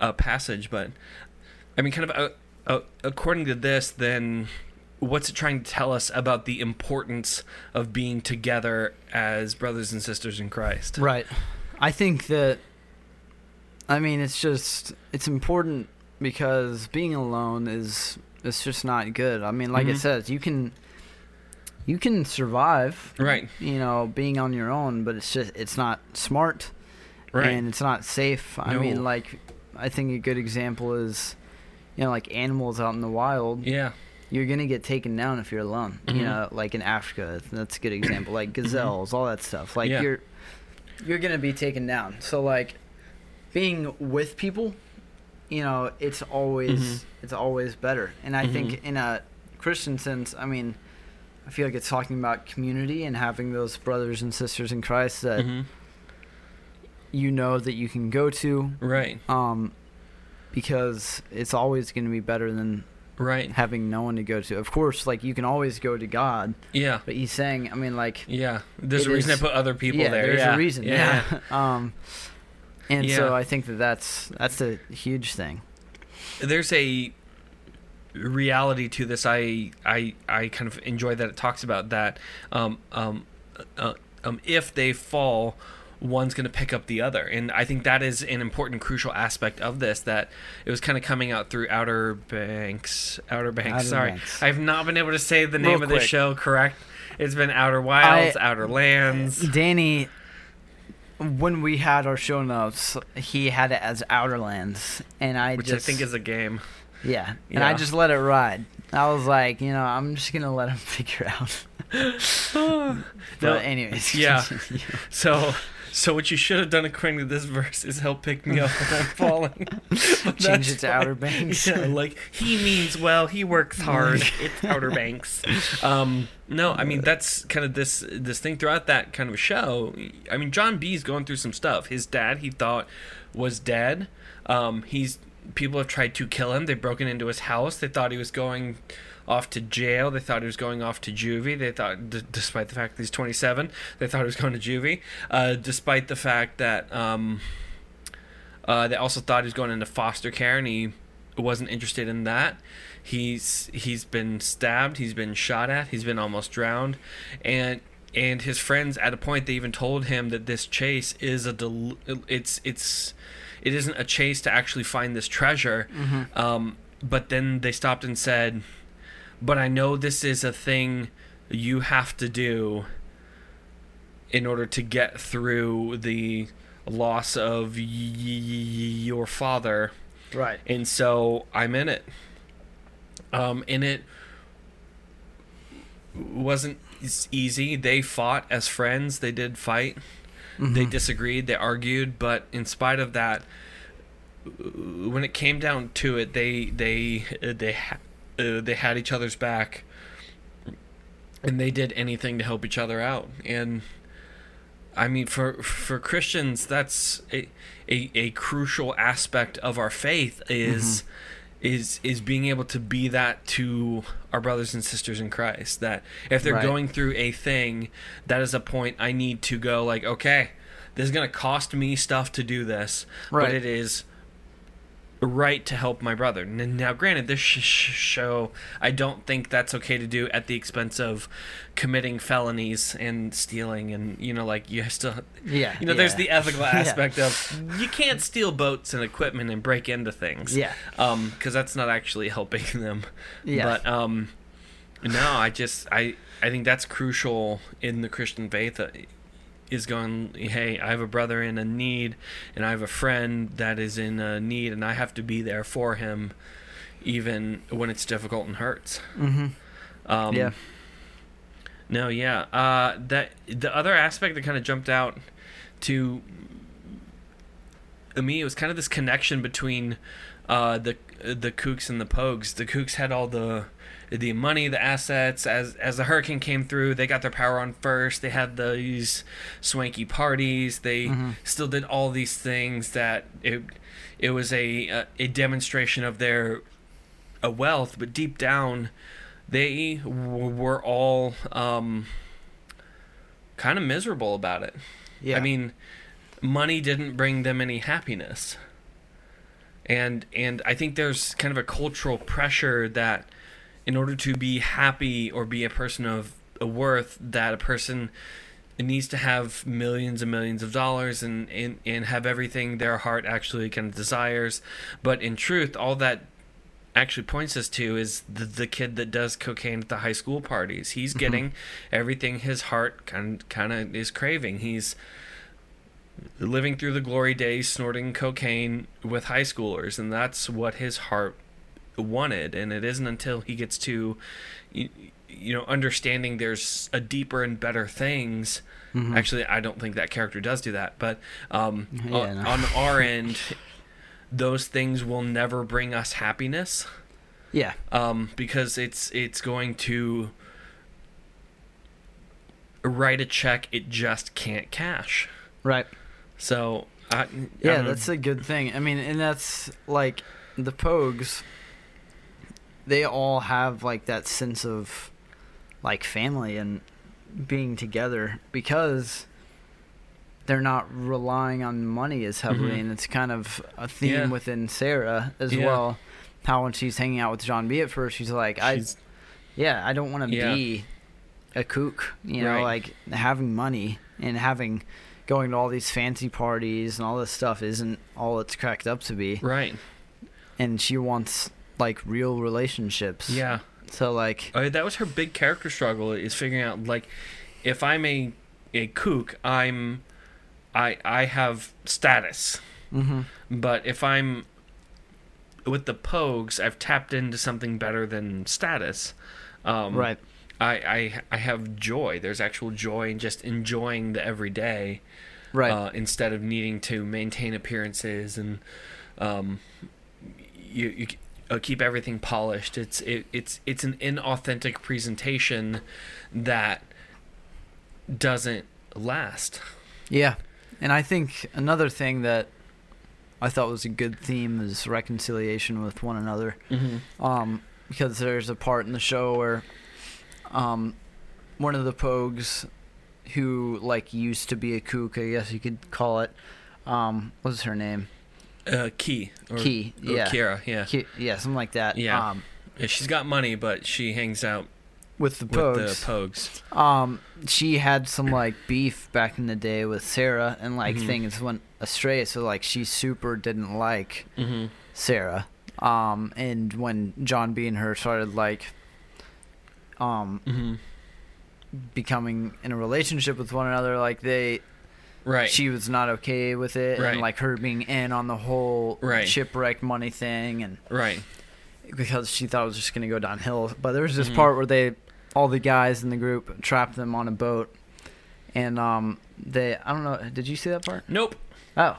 uh, passage but i mean kind of uh, according to this then what's it trying to tell us about the importance of being together as brothers and sisters in christ Right. I think that I mean it's just it's important because being alone is it's just not good. I mean like it Mhm. says, you can you can survive, right you know, being on your own, but it's just it's not smart right and it's not safe. I mean like I think a good example is you know like animals out in the wild yeah you're gonna get taken down if you're alone. Mhm. You know, like in Africa, that's a good example. Like gazelles, all that stuff. Like Yeah. you're you're gonna be taken down. So like being with people, you know, it's always Mhm. it's always better. And I think Mhm. in a Christian sense, I mean, I feel like it's talking about community and having those brothers and sisters in Christ that hmm you know that you can go to, right um, because it's always going to be better than Right. having no one to go to. Of course, like you can always go to God, Yeah. but he's saying, I mean, like Yeah. There's a reason is- I put other people yeah, there. there's yeah. a reason. Yeah. um, and Yeah. so I think that that's that's a huge thing. there's a reality to this I I I kind of enjoy that it talks about that um um uh, um if they fall one's going to pick up the other and I think that is an important crucial aspect of this that it was kind of coming out through Outer Banks Outer Banks Outer sorry Banks. I've not been able to say the name Real of the show correct it's been Outer Wilds I- Outer Lands uh, Danny, when we had our show notes, he had it as Outer Lands. and I which just I think is a game yeah, and I just let it ride. I was like, you know, I'm just gonna let him figure out. but No, anyways, yeah. So, so what you should have done according to this verse is help pick me up when I'm falling. But Change it to fine. Outer Banks. Yeah, like he means well. He works hard. it's Outer Banks. Um, no, I mean that's kind of this this thing throughout that kind of show. I mean, John B's going through some stuff. His dad, he thought, was dead. Um, he's people have tried to kill him. They've broken into his house. They thought he was going off to jail. They thought he was going off to juvie. They thought, d- despite the fact that he's 27, they thought he was going to juvie. Uh, despite the fact that um, uh, they also thought he was going into foster care, and he wasn't interested in that. He's he's been stabbed. He's been shot at. He's been almost drowned, and and his friends at a point they even told him that this chase is a del- it's it's it isn't a chase to actually find this treasure. Um, but then they stopped and said, "But I know this is a thing you have to do in order to get through the loss of y- y- your father." right. and so I'm in it. Um, and it wasn't easy. They fought as friends. They did fight. They Mhm. disagreed. They argued, but in spite of that, when it came down to it, they they they uh, they had each other's back, and they did anything to help each other out. And I mean, for for Christians, that's a a, a crucial aspect of our faith is is is being able to be that to our brothers and sisters in Christ. That if they're Right. going through a thing, that is a point I need to go like, okay, this is gonna cost me stuff to do this, but it is right to help my brother. Now, granted, this sh- sh- show, I don't think that's okay to do at the expense of committing felonies and stealing, and you know, like you still, Yeah. you know, there's the ethical Yeah. aspect of you can't steal boats and equipment and break into things, Yeah. um, because that's not actually helping them. Yeah. But um, no, I just I I think that's crucial in the Christian faith. Is going, hey, I have a brother in a need, and I have a friend that is in a need, and I have to be there for him, even when it's difficult and hurts. Mhm. Um, Yeah. No, yeah. Uh, that the other aspect that kind of jumped out to me it was kind of this connection between uh, the the Kooks and the Pogues. The Kooks had all the the money, the assets. As as the hurricane came through, they got their power on first. They had these swanky parties. They Mhm. still did all these things that it it was a a, a demonstration of their a wealth, but deep down, they w- were all um, kind of miserable about it. Yeah. I mean, money didn't bring them any happiness. And and I think there's kind of a cultural pressure that in order to be happy or be a person of a worth that a person needs to have millions and millions of dollars and, and, and have everything their heart actually kind of desires. But in truth, all that actually points us to is the, the kid that does cocaine at the high school parties. He's mm-hmm. getting everything his heart kind kind of is craving. He's living through the glory days, snorting cocaine with high schoolers, and that's what his heart wanted. And it isn't until he gets to, you, you know, understanding there's a deeper and better things. Mhm. Actually, I don't think that character does do that, but um, Yeah, on, no. on our end, those things will never bring us happiness yeah. um, because it's it's going to write a check it just can't cash. Right. So I, I Yeah, don't that's a good thing. I mean, and that's like the Pogues. They all have like that sense of like family and being together because they're not relying on money as heavily Mhm. and it's kind of a theme Yeah. within Sarah as Yeah. well. How when she's hanging out with John B at first, she's like, I She's- yeah, I don't want to Yeah. be a kook, you know, Right. like having money and having going to all these fancy parties and all this stuff isn't all it's cracked up to be. right. And she wants like real relationships. Yeah. So like Uh, that was her big character struggle is figuring out like if I'm a a kook, I'm I I have status. hmm But if I'm with the Pogues, I've tapped into something better than status. Um, right. I, I I have joy. There's actual joy in just enjoying the everyday, Right. uh, instead of needing to maintain appearances and um, you, you uh, keep everything polished. It's it, it's it's an inauthentic presentation that doesn't last. yeah. And I think another thing that I thought was a good theme is reconciliation with one another. Mm-hmm. um, because there's a part in the show where um, one of the Pogues who like used to be a kook, I guess you could call it. Um, what's her name? Uh, Key or, Key, or yeah. Kira, yeah. Ki- yeah, something like that. Yeah. Um, Yeah, She's got money, but she hangs out with the with Pogues. the Pogues. um, she had some like beef back in the day with Sarah, and like Mhm. things went astray. So like she super didn't like Mm-hmm. Sarah. Um, and when John B and her started like, um, Mm-hmm. becoming in a relationship with one another like they Right. she was not okay with it Right. and like her being in on the whole Right. shipwrecked money thing and right. because she thought it was just going to go downhill but there was this Mhm. part where they all the guys in the group trapped them on a boat and um they i don't know did you see that part Nope. oh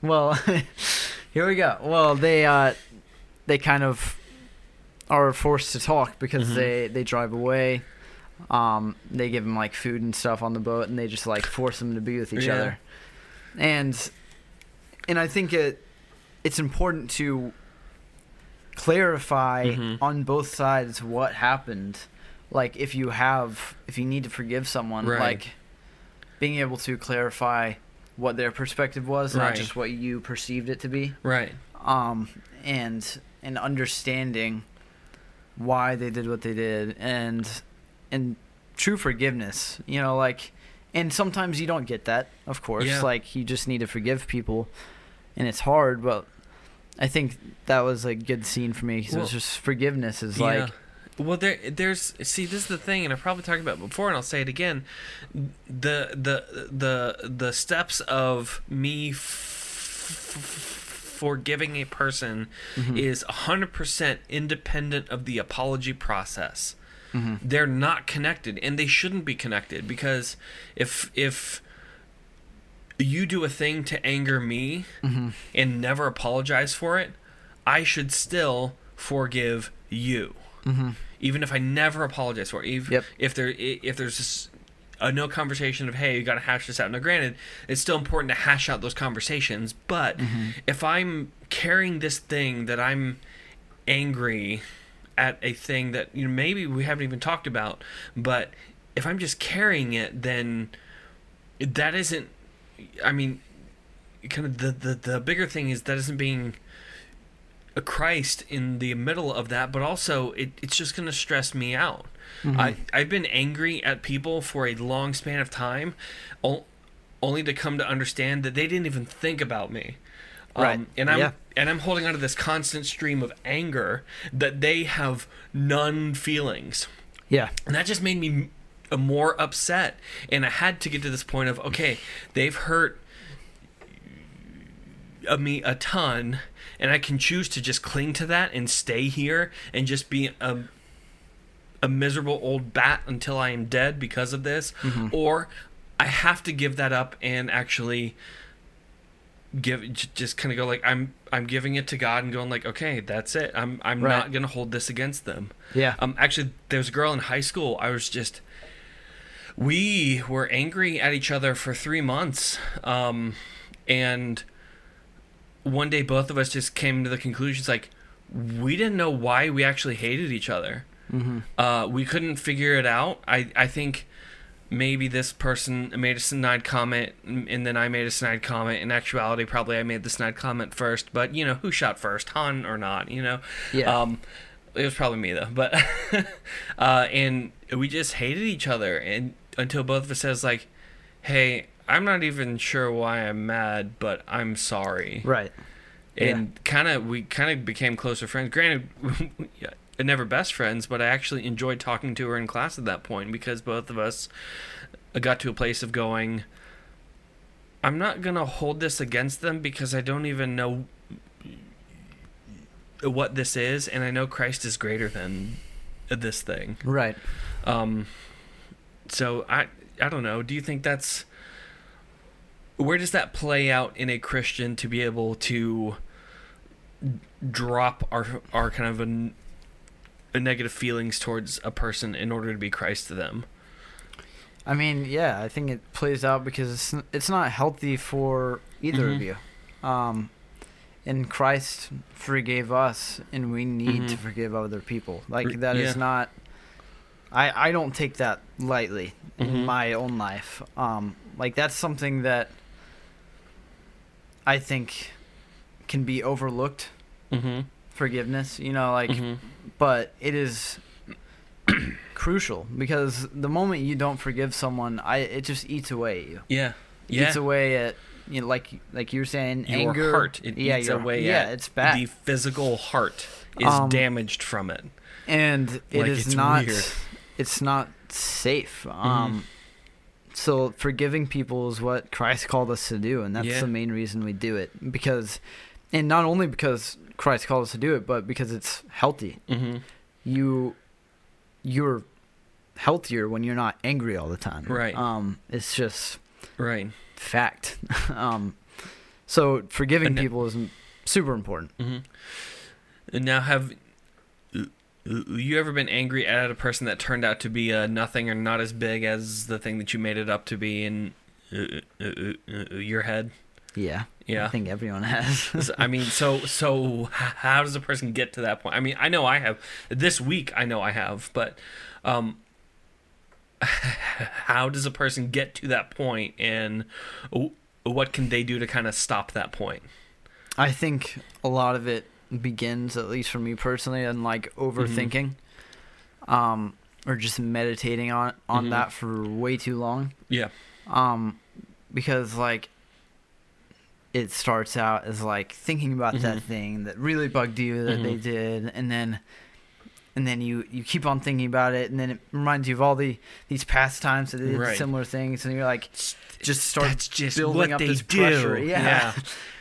well here we go well they uh they kind of are forced to talk because Mhm. they they drive away um they give them like food and stuff on the boat and they just like force them to be with each Yeah. other and and i think it it's important to clarify Mhm. on both sides what happened like if you have if you need to forgive someone Right. like being able to clarify what their perspective was not just what you perceived it to be Right. um and and understanding why they did what they did and and true forgiveness you know like and sometimes you don't get that of course Yeah. like you just need to forgive people and it's hard but i think that was a good scene for me because Well, it's just forgiveness is like Well, there, there's see, this is the thing, and I've probably talked about it before, and I'll say it again. The the the the steps of me f- f- forgiving a person Mhm. is hundred percent independent of the apology process. Mhm. They're not connected, and they shouldn't be connected because if if you do a thing to anger me Mhm. and never apologize for it, I should still forgive you Mhm. even if I never apologize for it. If, Yep. if there if there's this, a no conversation of hey, you got to hash this out. Now, granted, it's still important to hash out those conversations, but if I'm carrying this thing that I'm angry at a thing that you know maybe we haven't even talked about, but if I'm just carrying it, then that isn't. I mean, kind of the the, the bigger thing is that isn't being a Christ in the middle of that, but also it, it's just going to stress me out. Mm-hmm. I, I've been angry at people for a long span of time, only to come to understand that they didn't even think about me. Right. Um, and I'm Yeah. and I'm holding on to this constant stream of anger that they have none feelings. yeah And that just made me uh, more upset. And I had to get to this point of okay, they've hurt of me a ton, and I can choose to just cling to that and stay here and just be a a miserable old bat until I am dead because of this, mm-hmm. or I have to give that up and actually give just kind of go like I'm I'm giving it to God and going like okay that's it I'm I'm Right. not gonna hold this against them. yeah Um, actually, there was a girl in high school. I was just, we were angry at each other for three months, um, and one day both of us just came to the conclusions like, we didn't know why we actually hated each other. Mm-hmm. Uh, we couldn't figure it out. I, I think maybe this person made a snide comment and then I made a snide comment. In actuality, probably I made the snide comment first. But, you know, who shot first, Han or not, you know? Yeah. Um, it was probably me, though. But, uh, and we just hated each other and until both of us says, like, hey, I'm not even sure why I'm mad, but I'm sorry Right. and kind of we kind of became closer friends. Granted, never best friends, but I actually enjoyed talking to her in class at that point because both of us got to a place of going. I'm not gonna hold this against them because I don't even know what this is, and I know Christ is greater than this thing. Right. Um, so I I don't know. Do you think that's where does that play out in a Christian to be able to drop our our kind of a, a negative feelings towards a person in order to be Christ to them? I mean, yeah, I think it plays out because it's, it's not healthy for either Mhm. of you. Um, and Christ forgave us, and we need to Mhm. forgive other people. Like that is yeah. not. I I don't take that lightly Mhm. in my own life. Um, like that's something that I think can be overlooked. Mm-hmm. Forgiveness, you know, like but it is crucial because the moment you don't forgive someone, I it just eats away at you. Yeah. It Yeah. Eats away at you know, like like you were saying, Your anger. heart. It yeah, eats your- away Yeah, at it's bad, The physical heart is Um, damaged from it. and it like, is it's not. weird. It's not safe. Mm-hmm. Um, so forgiving people is what Christ called us to do, and that's Yeah. the main reason we do it. Because, and not only because Christ called us to do it, but because it's healthy. Mm-hmm. you you're healthier when you're not angry all the time. Right. Um, it's just Right. fact. um, so forgiving people is super important. Mm-hmm. And now, have you ever been angry at a person that turned out to be uh, nothing or not as big as the thing that you made it up to be in uh, uh, uh, uh, your head? Yeah. Yeah. I think everyone has. I mean, so so how does a person get to that point? I mean, I know I have this week. I know I have, but um, how does a person get to that point, and what can they do to kind of stop that point? I think a lot of it begins, at least for me personally, in like overthinking, um, or just meditating on on Mhm. that for way too long. Yeah. um because like it starts out as like thinking about that Mhm. thing that really bugged you that they Mhm. did and then and then you you keep on thinking about it and then it reminds you of all the these past times that they did Right. similar things and you're like just start That's just building up this do. pressure yeah. Yeah.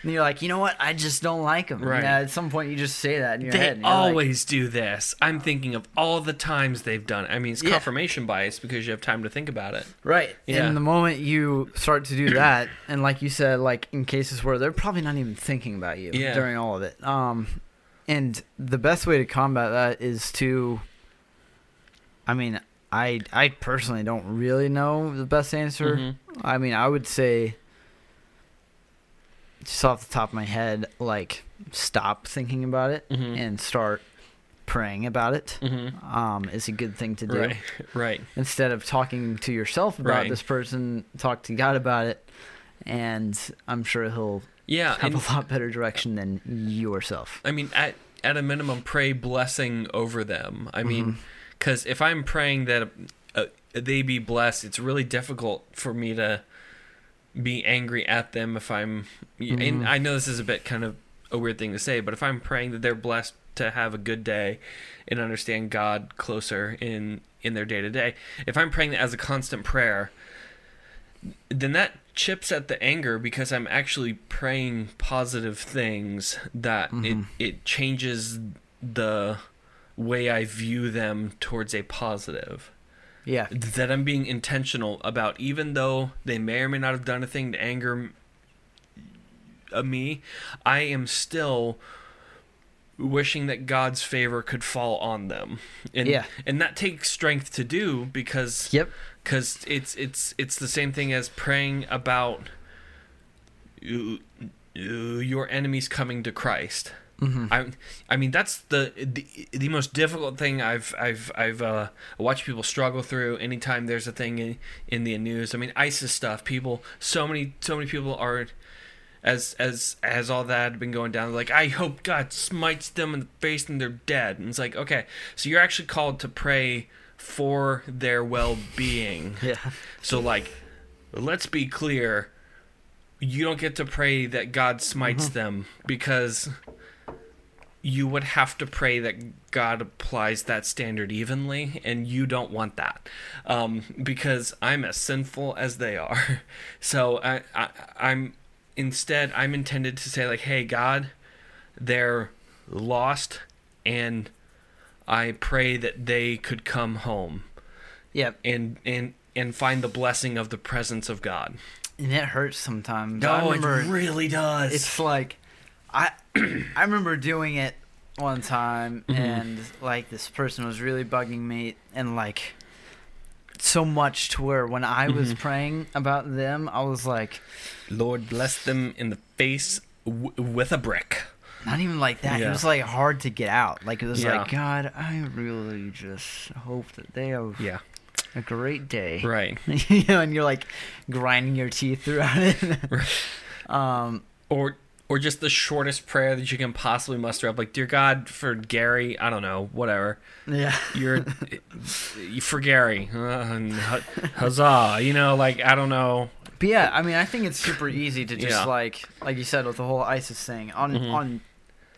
and you're like you know what i just don't like them Right. yeah, at some point you just say that in your They head and you're like, always do this. I'm thinking of all the times they've done it. I mean, it's Yeah. confirmation bias because you have time to think about it. Right. Yeah. And the moment you start to do that, and like you said, like in cases where they're probably not even thinking about you Yeah. during all of it. Um, and the best way to combat that is to, I mean, I I personally don't really know the best answer. Mhm. I mean, I would say, just off the top of my head, like stop thinking about it Mhm. and start praying about it. Mhm. Um, is a good thing to do Right. Right. instead of talking to yourself about Right. this person, talk to God about it, and I'm sure he'll Yeah. have and- a lot better direction than yourself. I mean, at at a minimum, pray blessing over them. I mean, Mhm. because if I'm praying that uh, they be blessed, it's really difficult for me to be angry at them if I'm. Mhm. And I know this is a bit kind of a weird thing to say, but if I'm praying that they're blessed to have a good day and understand God closer in in their day to day, if I'm praying that as a constant prayer, then that chips at the anger because I'm actually praying positive things that Mhm. it it changes the way I view them towards a positive. Yeah, That I'm being intentional about, even though they may or may not have done a thing to anger uh, me, I am still wishing that God's favor could fall on them. And, Yeah. and that takes strength to do because yep, because it's it's it's the same thing as praying about you, you- your enemies coming to Christ. I, I mean that's the, the the most difficult thing I've I've I've uh, watched people struggle through. Anytime there's a thing in, in the news, I mean ISIS stuff. People, so many so many people are, as as as all that had been going down. Like I hope God smites them in the face and they're dead. And it's like okay, so you're actually called to pray for their well being. Yeah. So like, let's be clear. You don't get to pray that God smites them because you would have to pray that God applies that standard evenly, and you don't want that um, because I'm as sinful as they are. So I, I, I'm instead I'm intended to say like, hey God, they're lost, and I pray that they could come home Yep. and and and find the blessing of the presence of God. And it hurts sometimes. No, remember it really does. it's like I I remember doing it one time Mm-hmm. and like this person was really bugging me and like so much to where when I was Mm-hmm. praying about them I was like Lord bless them in the face w- with a brick. Not even like that. It was like hard to get out. Like it was Yeah. like God, I really just hope that they have Yeah, a great day. right. you know, and you're like grinding your teeth throughout it. um Or or just the shortest prayer that you can possibly muster up, like, "Dear God, for Gary, I don't know, whatever. yeah. You're for Gary, uh, huzzah!" You know, like I don't know. But yeah, I mean, I think it's super easy to just Yeah. like, like you said with the whole ISIS thing on Mhm. on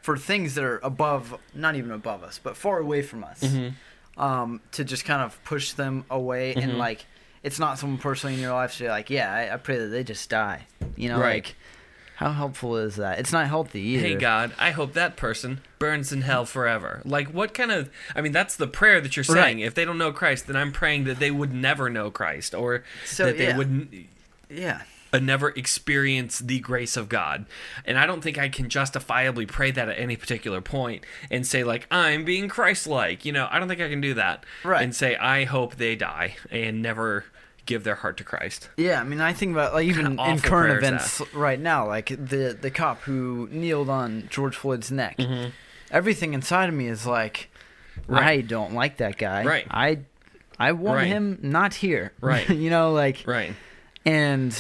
for things that are above, not even above us, but far away from us, Mm-hmm. um, to just kind of push them away and Mhm. like, it's not someone personally in your life. So you're like, yeah, I, I pray that they just die. You know, Right. like, how helpful is that? It's not healthy either. Hey God, I hope that person burns in hell forever. Like, what kind of? I mean, that's the prayer that you're saying. Right. If they don't know Christ, then I'm praying that they would never know Christ, or So, that they yeah. would Yeah. Never experience the grace of God. And I don't think I can justifiably pray that at any particular point and say like I'm being Christ-like. You know, I don't think I can do that. Right. And say I hope they die and never give their heart to Christ. Yeah, I mean, I think about like even in current events right now, like the the cop who kneeled on George Floyd's neck. Everything inside of me is like, Mm-hmm. Right. I don't like that guy. Right. I I want Right. him not here. Right. you know, like, Right. and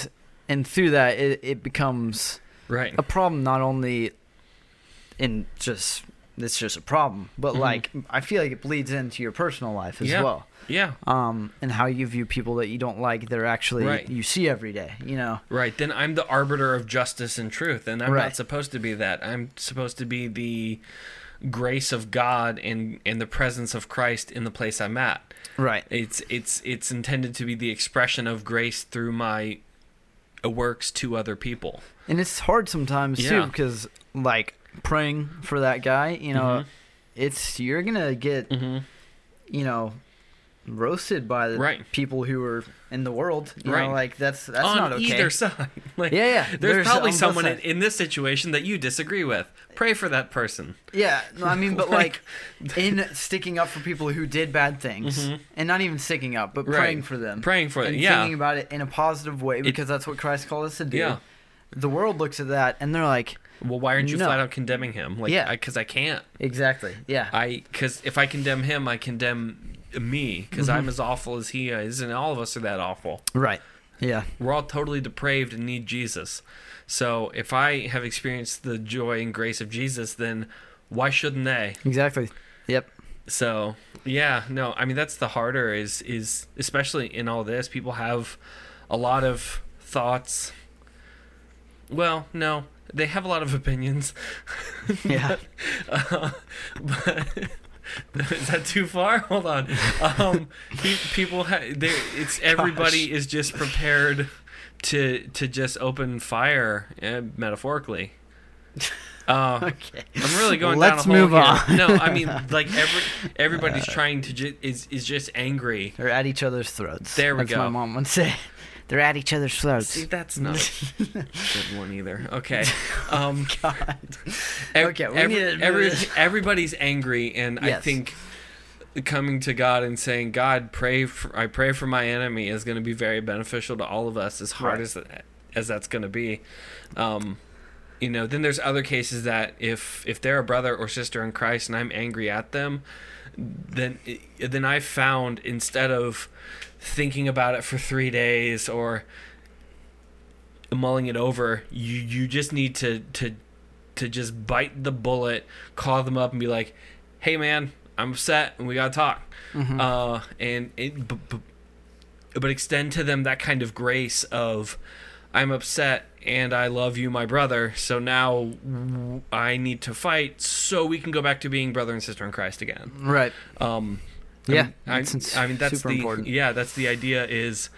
and through that, it it becomes Right. a problem not only in just it's just a problem, but Mhm. like I feel like it bleeds into your personal life as Yeah. well. Yeah. Um, and how you view people that you don't like, that are actually Right. you see every day. You know. Right. Then I'm the arbiter of justice and truth, and I'm Right. not supposed to be that. I'm supposed to be the grace of God and and the presence of Christ in the place I'm at. Right. It's it's it's intended to be the expression of grace through my works to other people. And it's hard sometimes too because like praying for that guy, you know, Mhm. it's you're gonna get Mm-hmm. you know roasted by the Right. people who are in the world. You Right. know, like that's that's On not okay. either side. Like, Yeah, yeah. There's, There's probably someone in, in this situation that you disagree with. Pray for that person. Yeah, no, I mean, but like, Like- in sticking up for people who did bad things, Mhm. and not even sticking up, but Right. praying for them, Praying for them. and Yeah. thinking about it in a positive way because that's what Christ called us to do. Yeah. The world looks at that and they're like, Well, why aren't you No. flat out condemning him? Like, Yeah. because I, can't. exactly, yeah, I because if I condemn him, I condemn me because Mm-hmm. I'm as awful as he is, and all of us are that awful. right, yeah, We're all totally depraved and need Jesus. So if I have experienced the joy and grace of Jesus, then why shouldn't they? exactly, yep, So yeah, no, I mean that's the harder is is especially in all this, people have a lot of thoughts. Well, no, they have a lot of opinions. yeah, Uh, but is that too far? Hold on. Um, people, ha- it's everybody is just prepared to to just open fire, uh, metaphorically. Uh, okay. I'm really going Let's down a hole move here. on. no, I mean like every everybody's trying to ju- is is just angry. They're at each other's throats. There we That's go. my mom would say. They're at each other's throats. See, that's not a good one either. Okay. Um, God. ev- Okay, we every- need to move every- everybody's angry, and I think coming to God and saying, "God, pray for I pray for my enemy," is going to be very beneficial to all of us. As hard Right. as as that's going to be, um, you know then there's other cases that if if they're a brother or sister in christ and i'm angry at them then then i found instead of thinking about it for three days or mulling it over you you just need to to to just bite the bullet call them up and be like hey man i'm upset and we gotta talk Mhm. uh and it b- b- but extend to them that kind of grace of i'm upset and i love you my brother so now I need to fight so we can go back to being brother and sister in christ again right. um Yeah, I, it's- it's I mean that's the important. yeah that's the idea is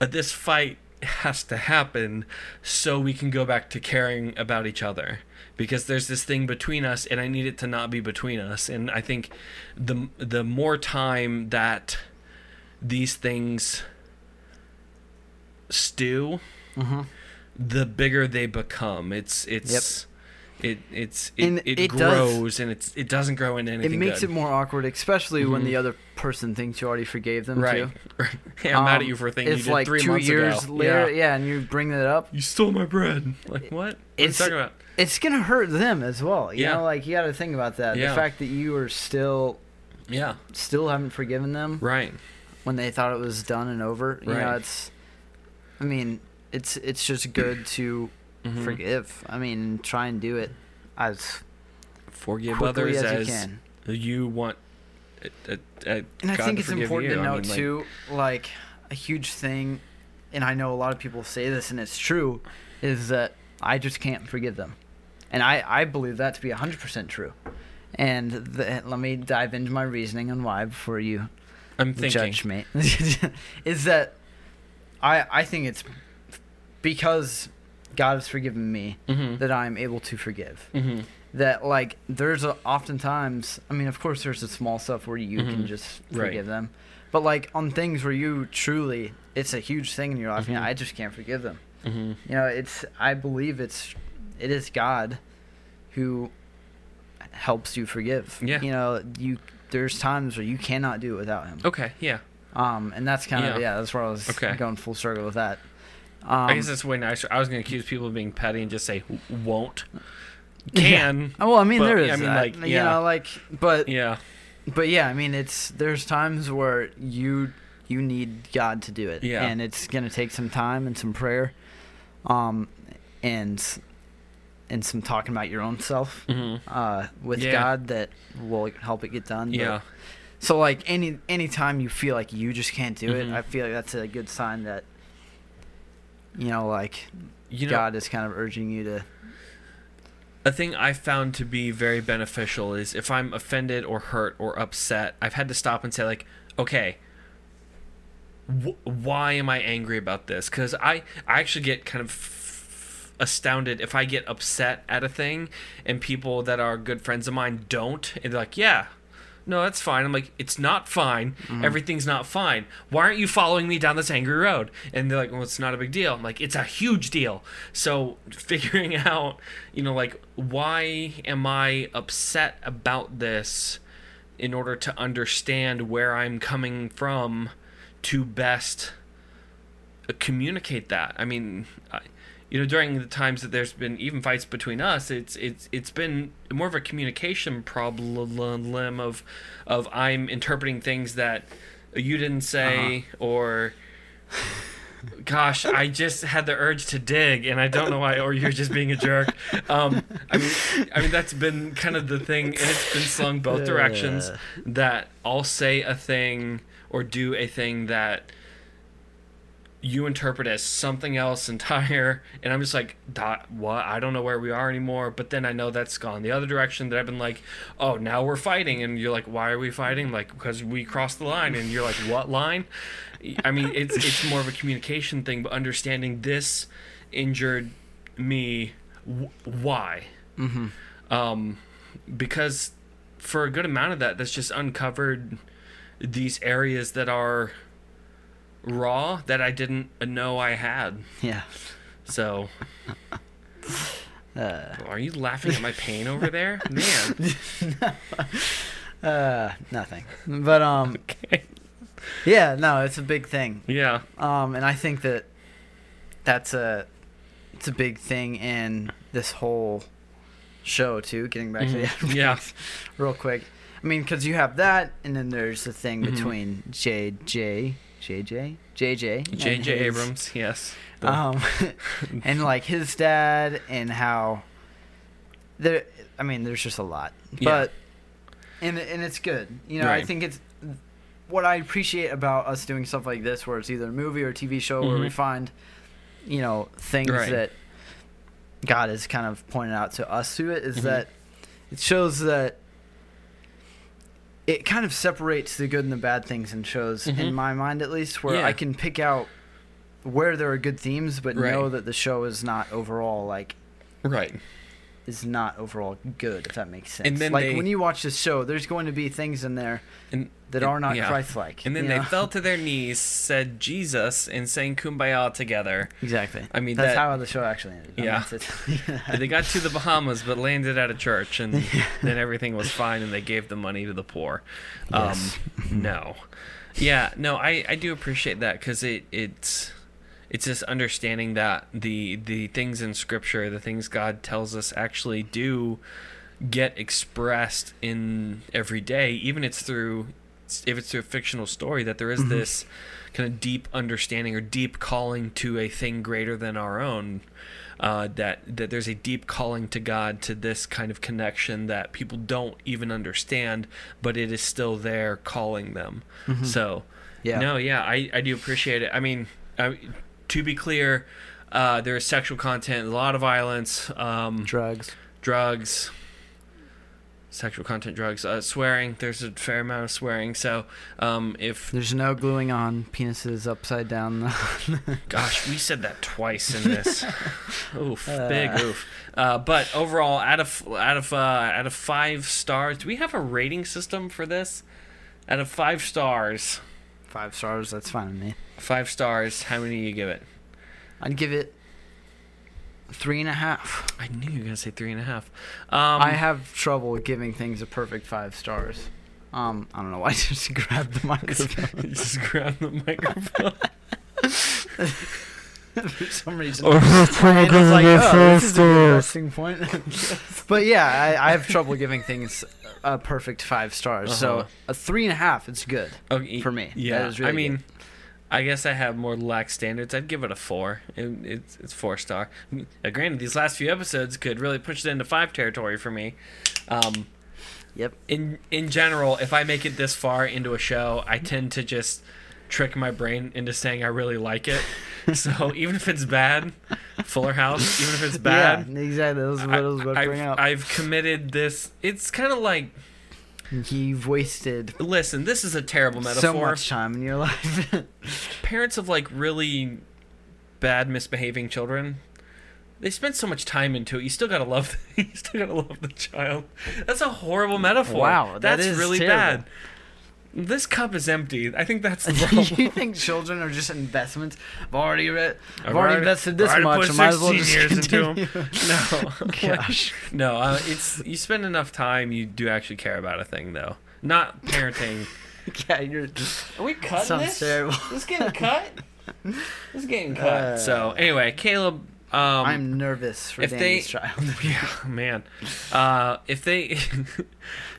uh, this fight has to happen so we can go back to caring about each other because there's this thing between us and I need it to not be between us and I think the the more time that these things stew hmm the bigger they become it's it's it it's And it, it, it does- grows and it's it doesn't grow into anything. It makes good. it more awkward, especially when Mhm. the other person thinks you already forgave them right too. hey, i'm mad at Um, you for a thing you did like three two months years ago later, yeah. yeah. and you bring that up. You stole my bread. Like what? What It's- are you talking about? It's gonna hurt them as well. You Yeah. know, like you got to think about that. Yeah. The fact that you are still, Yeah. still haven't forgiven them Right. when they thought it was done and over. You know, it's. I mean, it's it's just good to Mhm. forgive. I mean, try and do it as Forgive others as, as, you can. you want. Uh, uh, uh, And I God think it's important you. to I note mean, like- too, like a huge thing, and I know a lot of people say this, and it's true, is that I just can't forgive them, and I I believe that to be hundred percent true. And the, let me dive into my reasoning on why before you I'm thinking. judge me. is that I I think it's because God has forgiven me Mm-hmm. that I'm able to forgive mm-hmm. that like there's a, oftentimes i mean of course there's the small stuff where you can Mhm. just Right. forgive them but like on things where you truly it's a huge thing in your life you know, Mhm. i just can't forgive them Mm-hmm. you know it's i believe it's it is god who helps you forgive Yeah. you know you there's times where you cannot do it without him Okay. Yeah. um and that's kind of Yeah. yeah that's where i was Okay. going full circle with that um, I guess that's way nicer. I was going to accuse people of being petty and just say won't. Can. oh, well i mean but, there is I mean, that, like, you know like but Yeah. but yeah, I mean, it's there's times where you you need God to do it, Yeah. and it's gonna take some time and some prayer, um, and and some talking about your own self Mm-hmm. uh, with Yeah. God that will help it get done. But- Yeah. so like any any time you feel like you just can't do Mhm. it, I feel like that's a good sign that you know like You know, God is kind of urging you to. a thing I found to be very beneficial is if I'm offended or hurt or upset, I've had to stop and say like, okay, wh- why am I angry about this? Because I I actually get kind of f- astounded if I get upset at a thing and people that are good friends of mine don't, and they're like, yeah. No, that's fine. I'm like, it's not fine. Everything's not fine. Why aren't you following me down this angry road? And they're like, well, it's not a big deal. I'm like, it's a huge deal. So figuring out, you know, like, why am I upset about this in order to understand where I'm coming from to best uh, communicate that. I mean, I, you know, during the times that there's been even fights between us, it's it's it's been more of a communication problem of of I'm interpreting things that you didn't say or gosh i just had the urge to dig and i don't know why or you're just being a jerk um i mean i mean that's been kind of the thing and it's been slung both directions Uh. that i'll say a thing or do a thing that you interpret as something else entire and i'm just like "Dot, what? I don't know where we are anymore. But then i know that's gone the other direction that i've been like oh now we're fighting and you're like why are we fighting? Like because we crossed the line and you're like what line? I mean it's it's more of a communication thing but understanding this injured me w- why? Mm-hmm. um, because for a good amount of that, that's just uncovered these areas that are raw that I didn't know I had. Yeah. So, Uh, are you laughing at my pain over there, man? uh, nothing. But um, Okay. yeah, no, it's a big thing. Yeah. Um, and I think that that's a it's a big thing in this whole show too. Getting back to the. Yeah. real quick. I mean, because you have that, and then there's the thing Mhm. between JJ, JJ, JJ, J.J. Abrams, yes. Um, and like his dad, and how there. I mean, there's just a lot, Yeah. but and and it's good. You know, I think it's what I appreciate about us doing stuff like this, where it's either a movie or a TV show, where we Mhm. find, you know, things Right. that God has kind of pointed out to us through it, is Mhm. that it shows that it kind of separates the good and the bad things in shows, Mhm. in my mind at least, where Yeah. I can pick out where there are good themes, but Right. know that the show is not overall like right. is not overall good, if that makes sense. And then like they- when you watch this show, there's going to be things in there And that are not yeah. Christ-like. And then they know? fell to their knees, said Jesus, and sang "Kumbaya" together. exactly. I mean, that's that- how the show actually ended. I Yeah. they got to the Bahamas, but landed at a church, and then everything was fine, and they gave the money to the poor. Yes. Um, no, yeah, no, I, I do appreciate that because it it's it's just understanding that the the things in Scripture, the things God tells us, actually do get expressed in every day, even it's through if it's through a fictional story that there is Mhm. this kind of deep understanding or deep calling to a thing greater than our own uh, that that there's a deep calling to God to this kind of connection that people don't even understand, but it is still there calling them. Mhm. So, yeah. no, yeah, I, I do appreciate it. I mean, I, to be clear, uh, there is sexual content, a lot of violence, um, Drugs. drugs, sexual content, drugs, uh, swearing. There's a fair amount of swearing. So, um, if There's no gluing on penises upside down. Gosh, we said that twice in this. oof, Uh. big oof. Uh, but overall, out of out of uh, out of five stars, do we have a rating system for this? Out of five stars, Five stars. That's fine with me. five stars. How many do you give it? I'd give it three and a half. I knew you were gonna say three and a half. Um, I have trouble giving things a perfect five stars. Um, I don't know why I just grabbed the microphone. just grab the microphone. For some reason. Or just wanna And give it's like, it a oh, five this is a good stars. resting point. but yeah, I, I have trouble giving things a perfect five stars. So Uh-huh. a three and a half it's good. Okay, For me, yeah. is really I mean, I guess I have more lax standards. I'd give it a four. It, it's it's four star. Uh, granted, these last few episodes could really push it into five territory for me. Um, Yep. in in general, if I make it this far into a show, I tend to just trick my brain into saying I really like it. so even if it's bad, Fuller House, even if it's bad, Yeah, exactly. That was what I, was about to I've, up. I've committed this. It's kind of like, You've wasted listen, this is a terrible metaphor. so much time in your life. Parents of like really bad, misbehaving children. They spend so much time into it. You still gotta love. you still gotta love the child. That's a horrible metaphor. Wow, that that's is really terrible. bad. This cup is empty. I think that's the problem. you think children are just investments? I've already read. I've, I've already already- invested this already much. I might as well just years into 'em. continue. No, Gosh. no. Uh, it's you spend enough time. You do actually care about a thing, though. Not parenting. yeah, you're. Are we cutting Sounds this? terrible. This getting cut. this is getting cut. Uh, so anyway, Caleb. Um, I'm nervous for if Danny's they- child. Yeah, man. Uh, if they,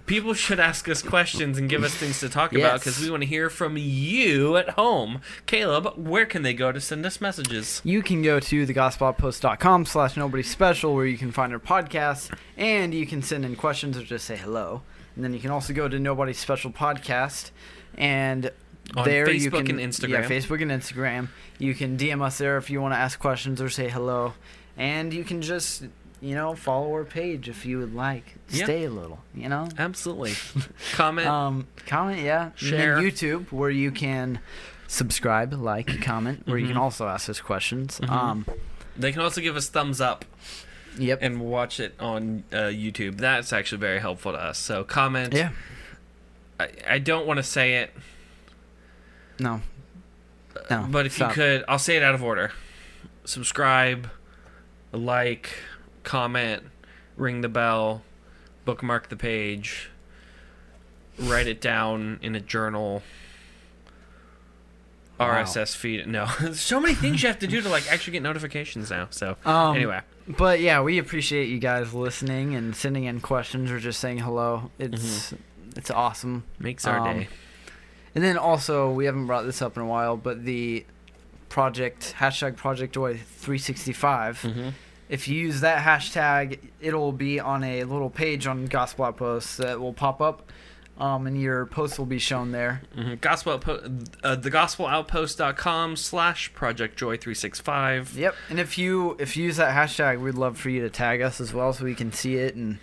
people should ask us questions and give us things to talk about because we want to hear from you at home. Caleb, where can they go to send us messages? You can go to thegospeloutpost.com slash nobody special where you can find our podcast and you can send in questions or just say hello. And then you can also go to Nobody Special Podcast and On there you can and Instagram. Yeah, Facebook and Instagram. You can DM us there if you want to ask questions or say hello. And you can just, you know, follow our page if you would like. Yeah. Stay a little, you know? Absolutely. Comment. Um, comment, yeah. Share. And YouTube, where you can subscribe, like, comment, where you can Mhm. also ask us questions. Mhm. Um, they can also give us thumbs up yep. and watch it on uh, YouTube. That's actually very helpful to us. So comment. yeah. I, I don't want to say it, No. No. but if stop. you could, I'll say it out of order. Subscribe, like, comment, ring the bell, bookmark the page, write it down in a journal. RSS feed. No, so many things you have to do to like actually get notifications now. So Um, anyway, But yeah, we appreciate you guys listening and sending in questions or just saying hello. It's it's awesome. makes our um, day. And then also, we haven't brought this up in a while, but the project hashtag Project Joy 365. hmm If you use that hashtag, it'll be on a little page on Gospel Outpost that will pop up, um, and your post will be shown there. hmm Gospel outpo- uh, thegospeloutpost.com slash Project Joy three six five. Yep. And if you if you use that hashtag, we'd love for you to tag us as well, so we can see it and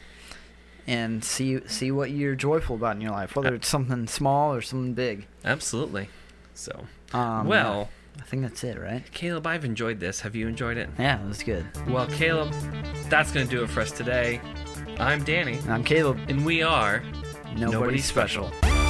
and see see what you're joyful about in your life, whether it's something small or something big. Absolutely. So Um, well, yeah, I think that's it, right? Caleb, I've enjoyed this. Have you enjoyed it? Yeah, it was good. Well, Caleb, that's gonna do it for us today. I'm Danny, And I'm Caleb. and we are Nobody, Nobody special. Special.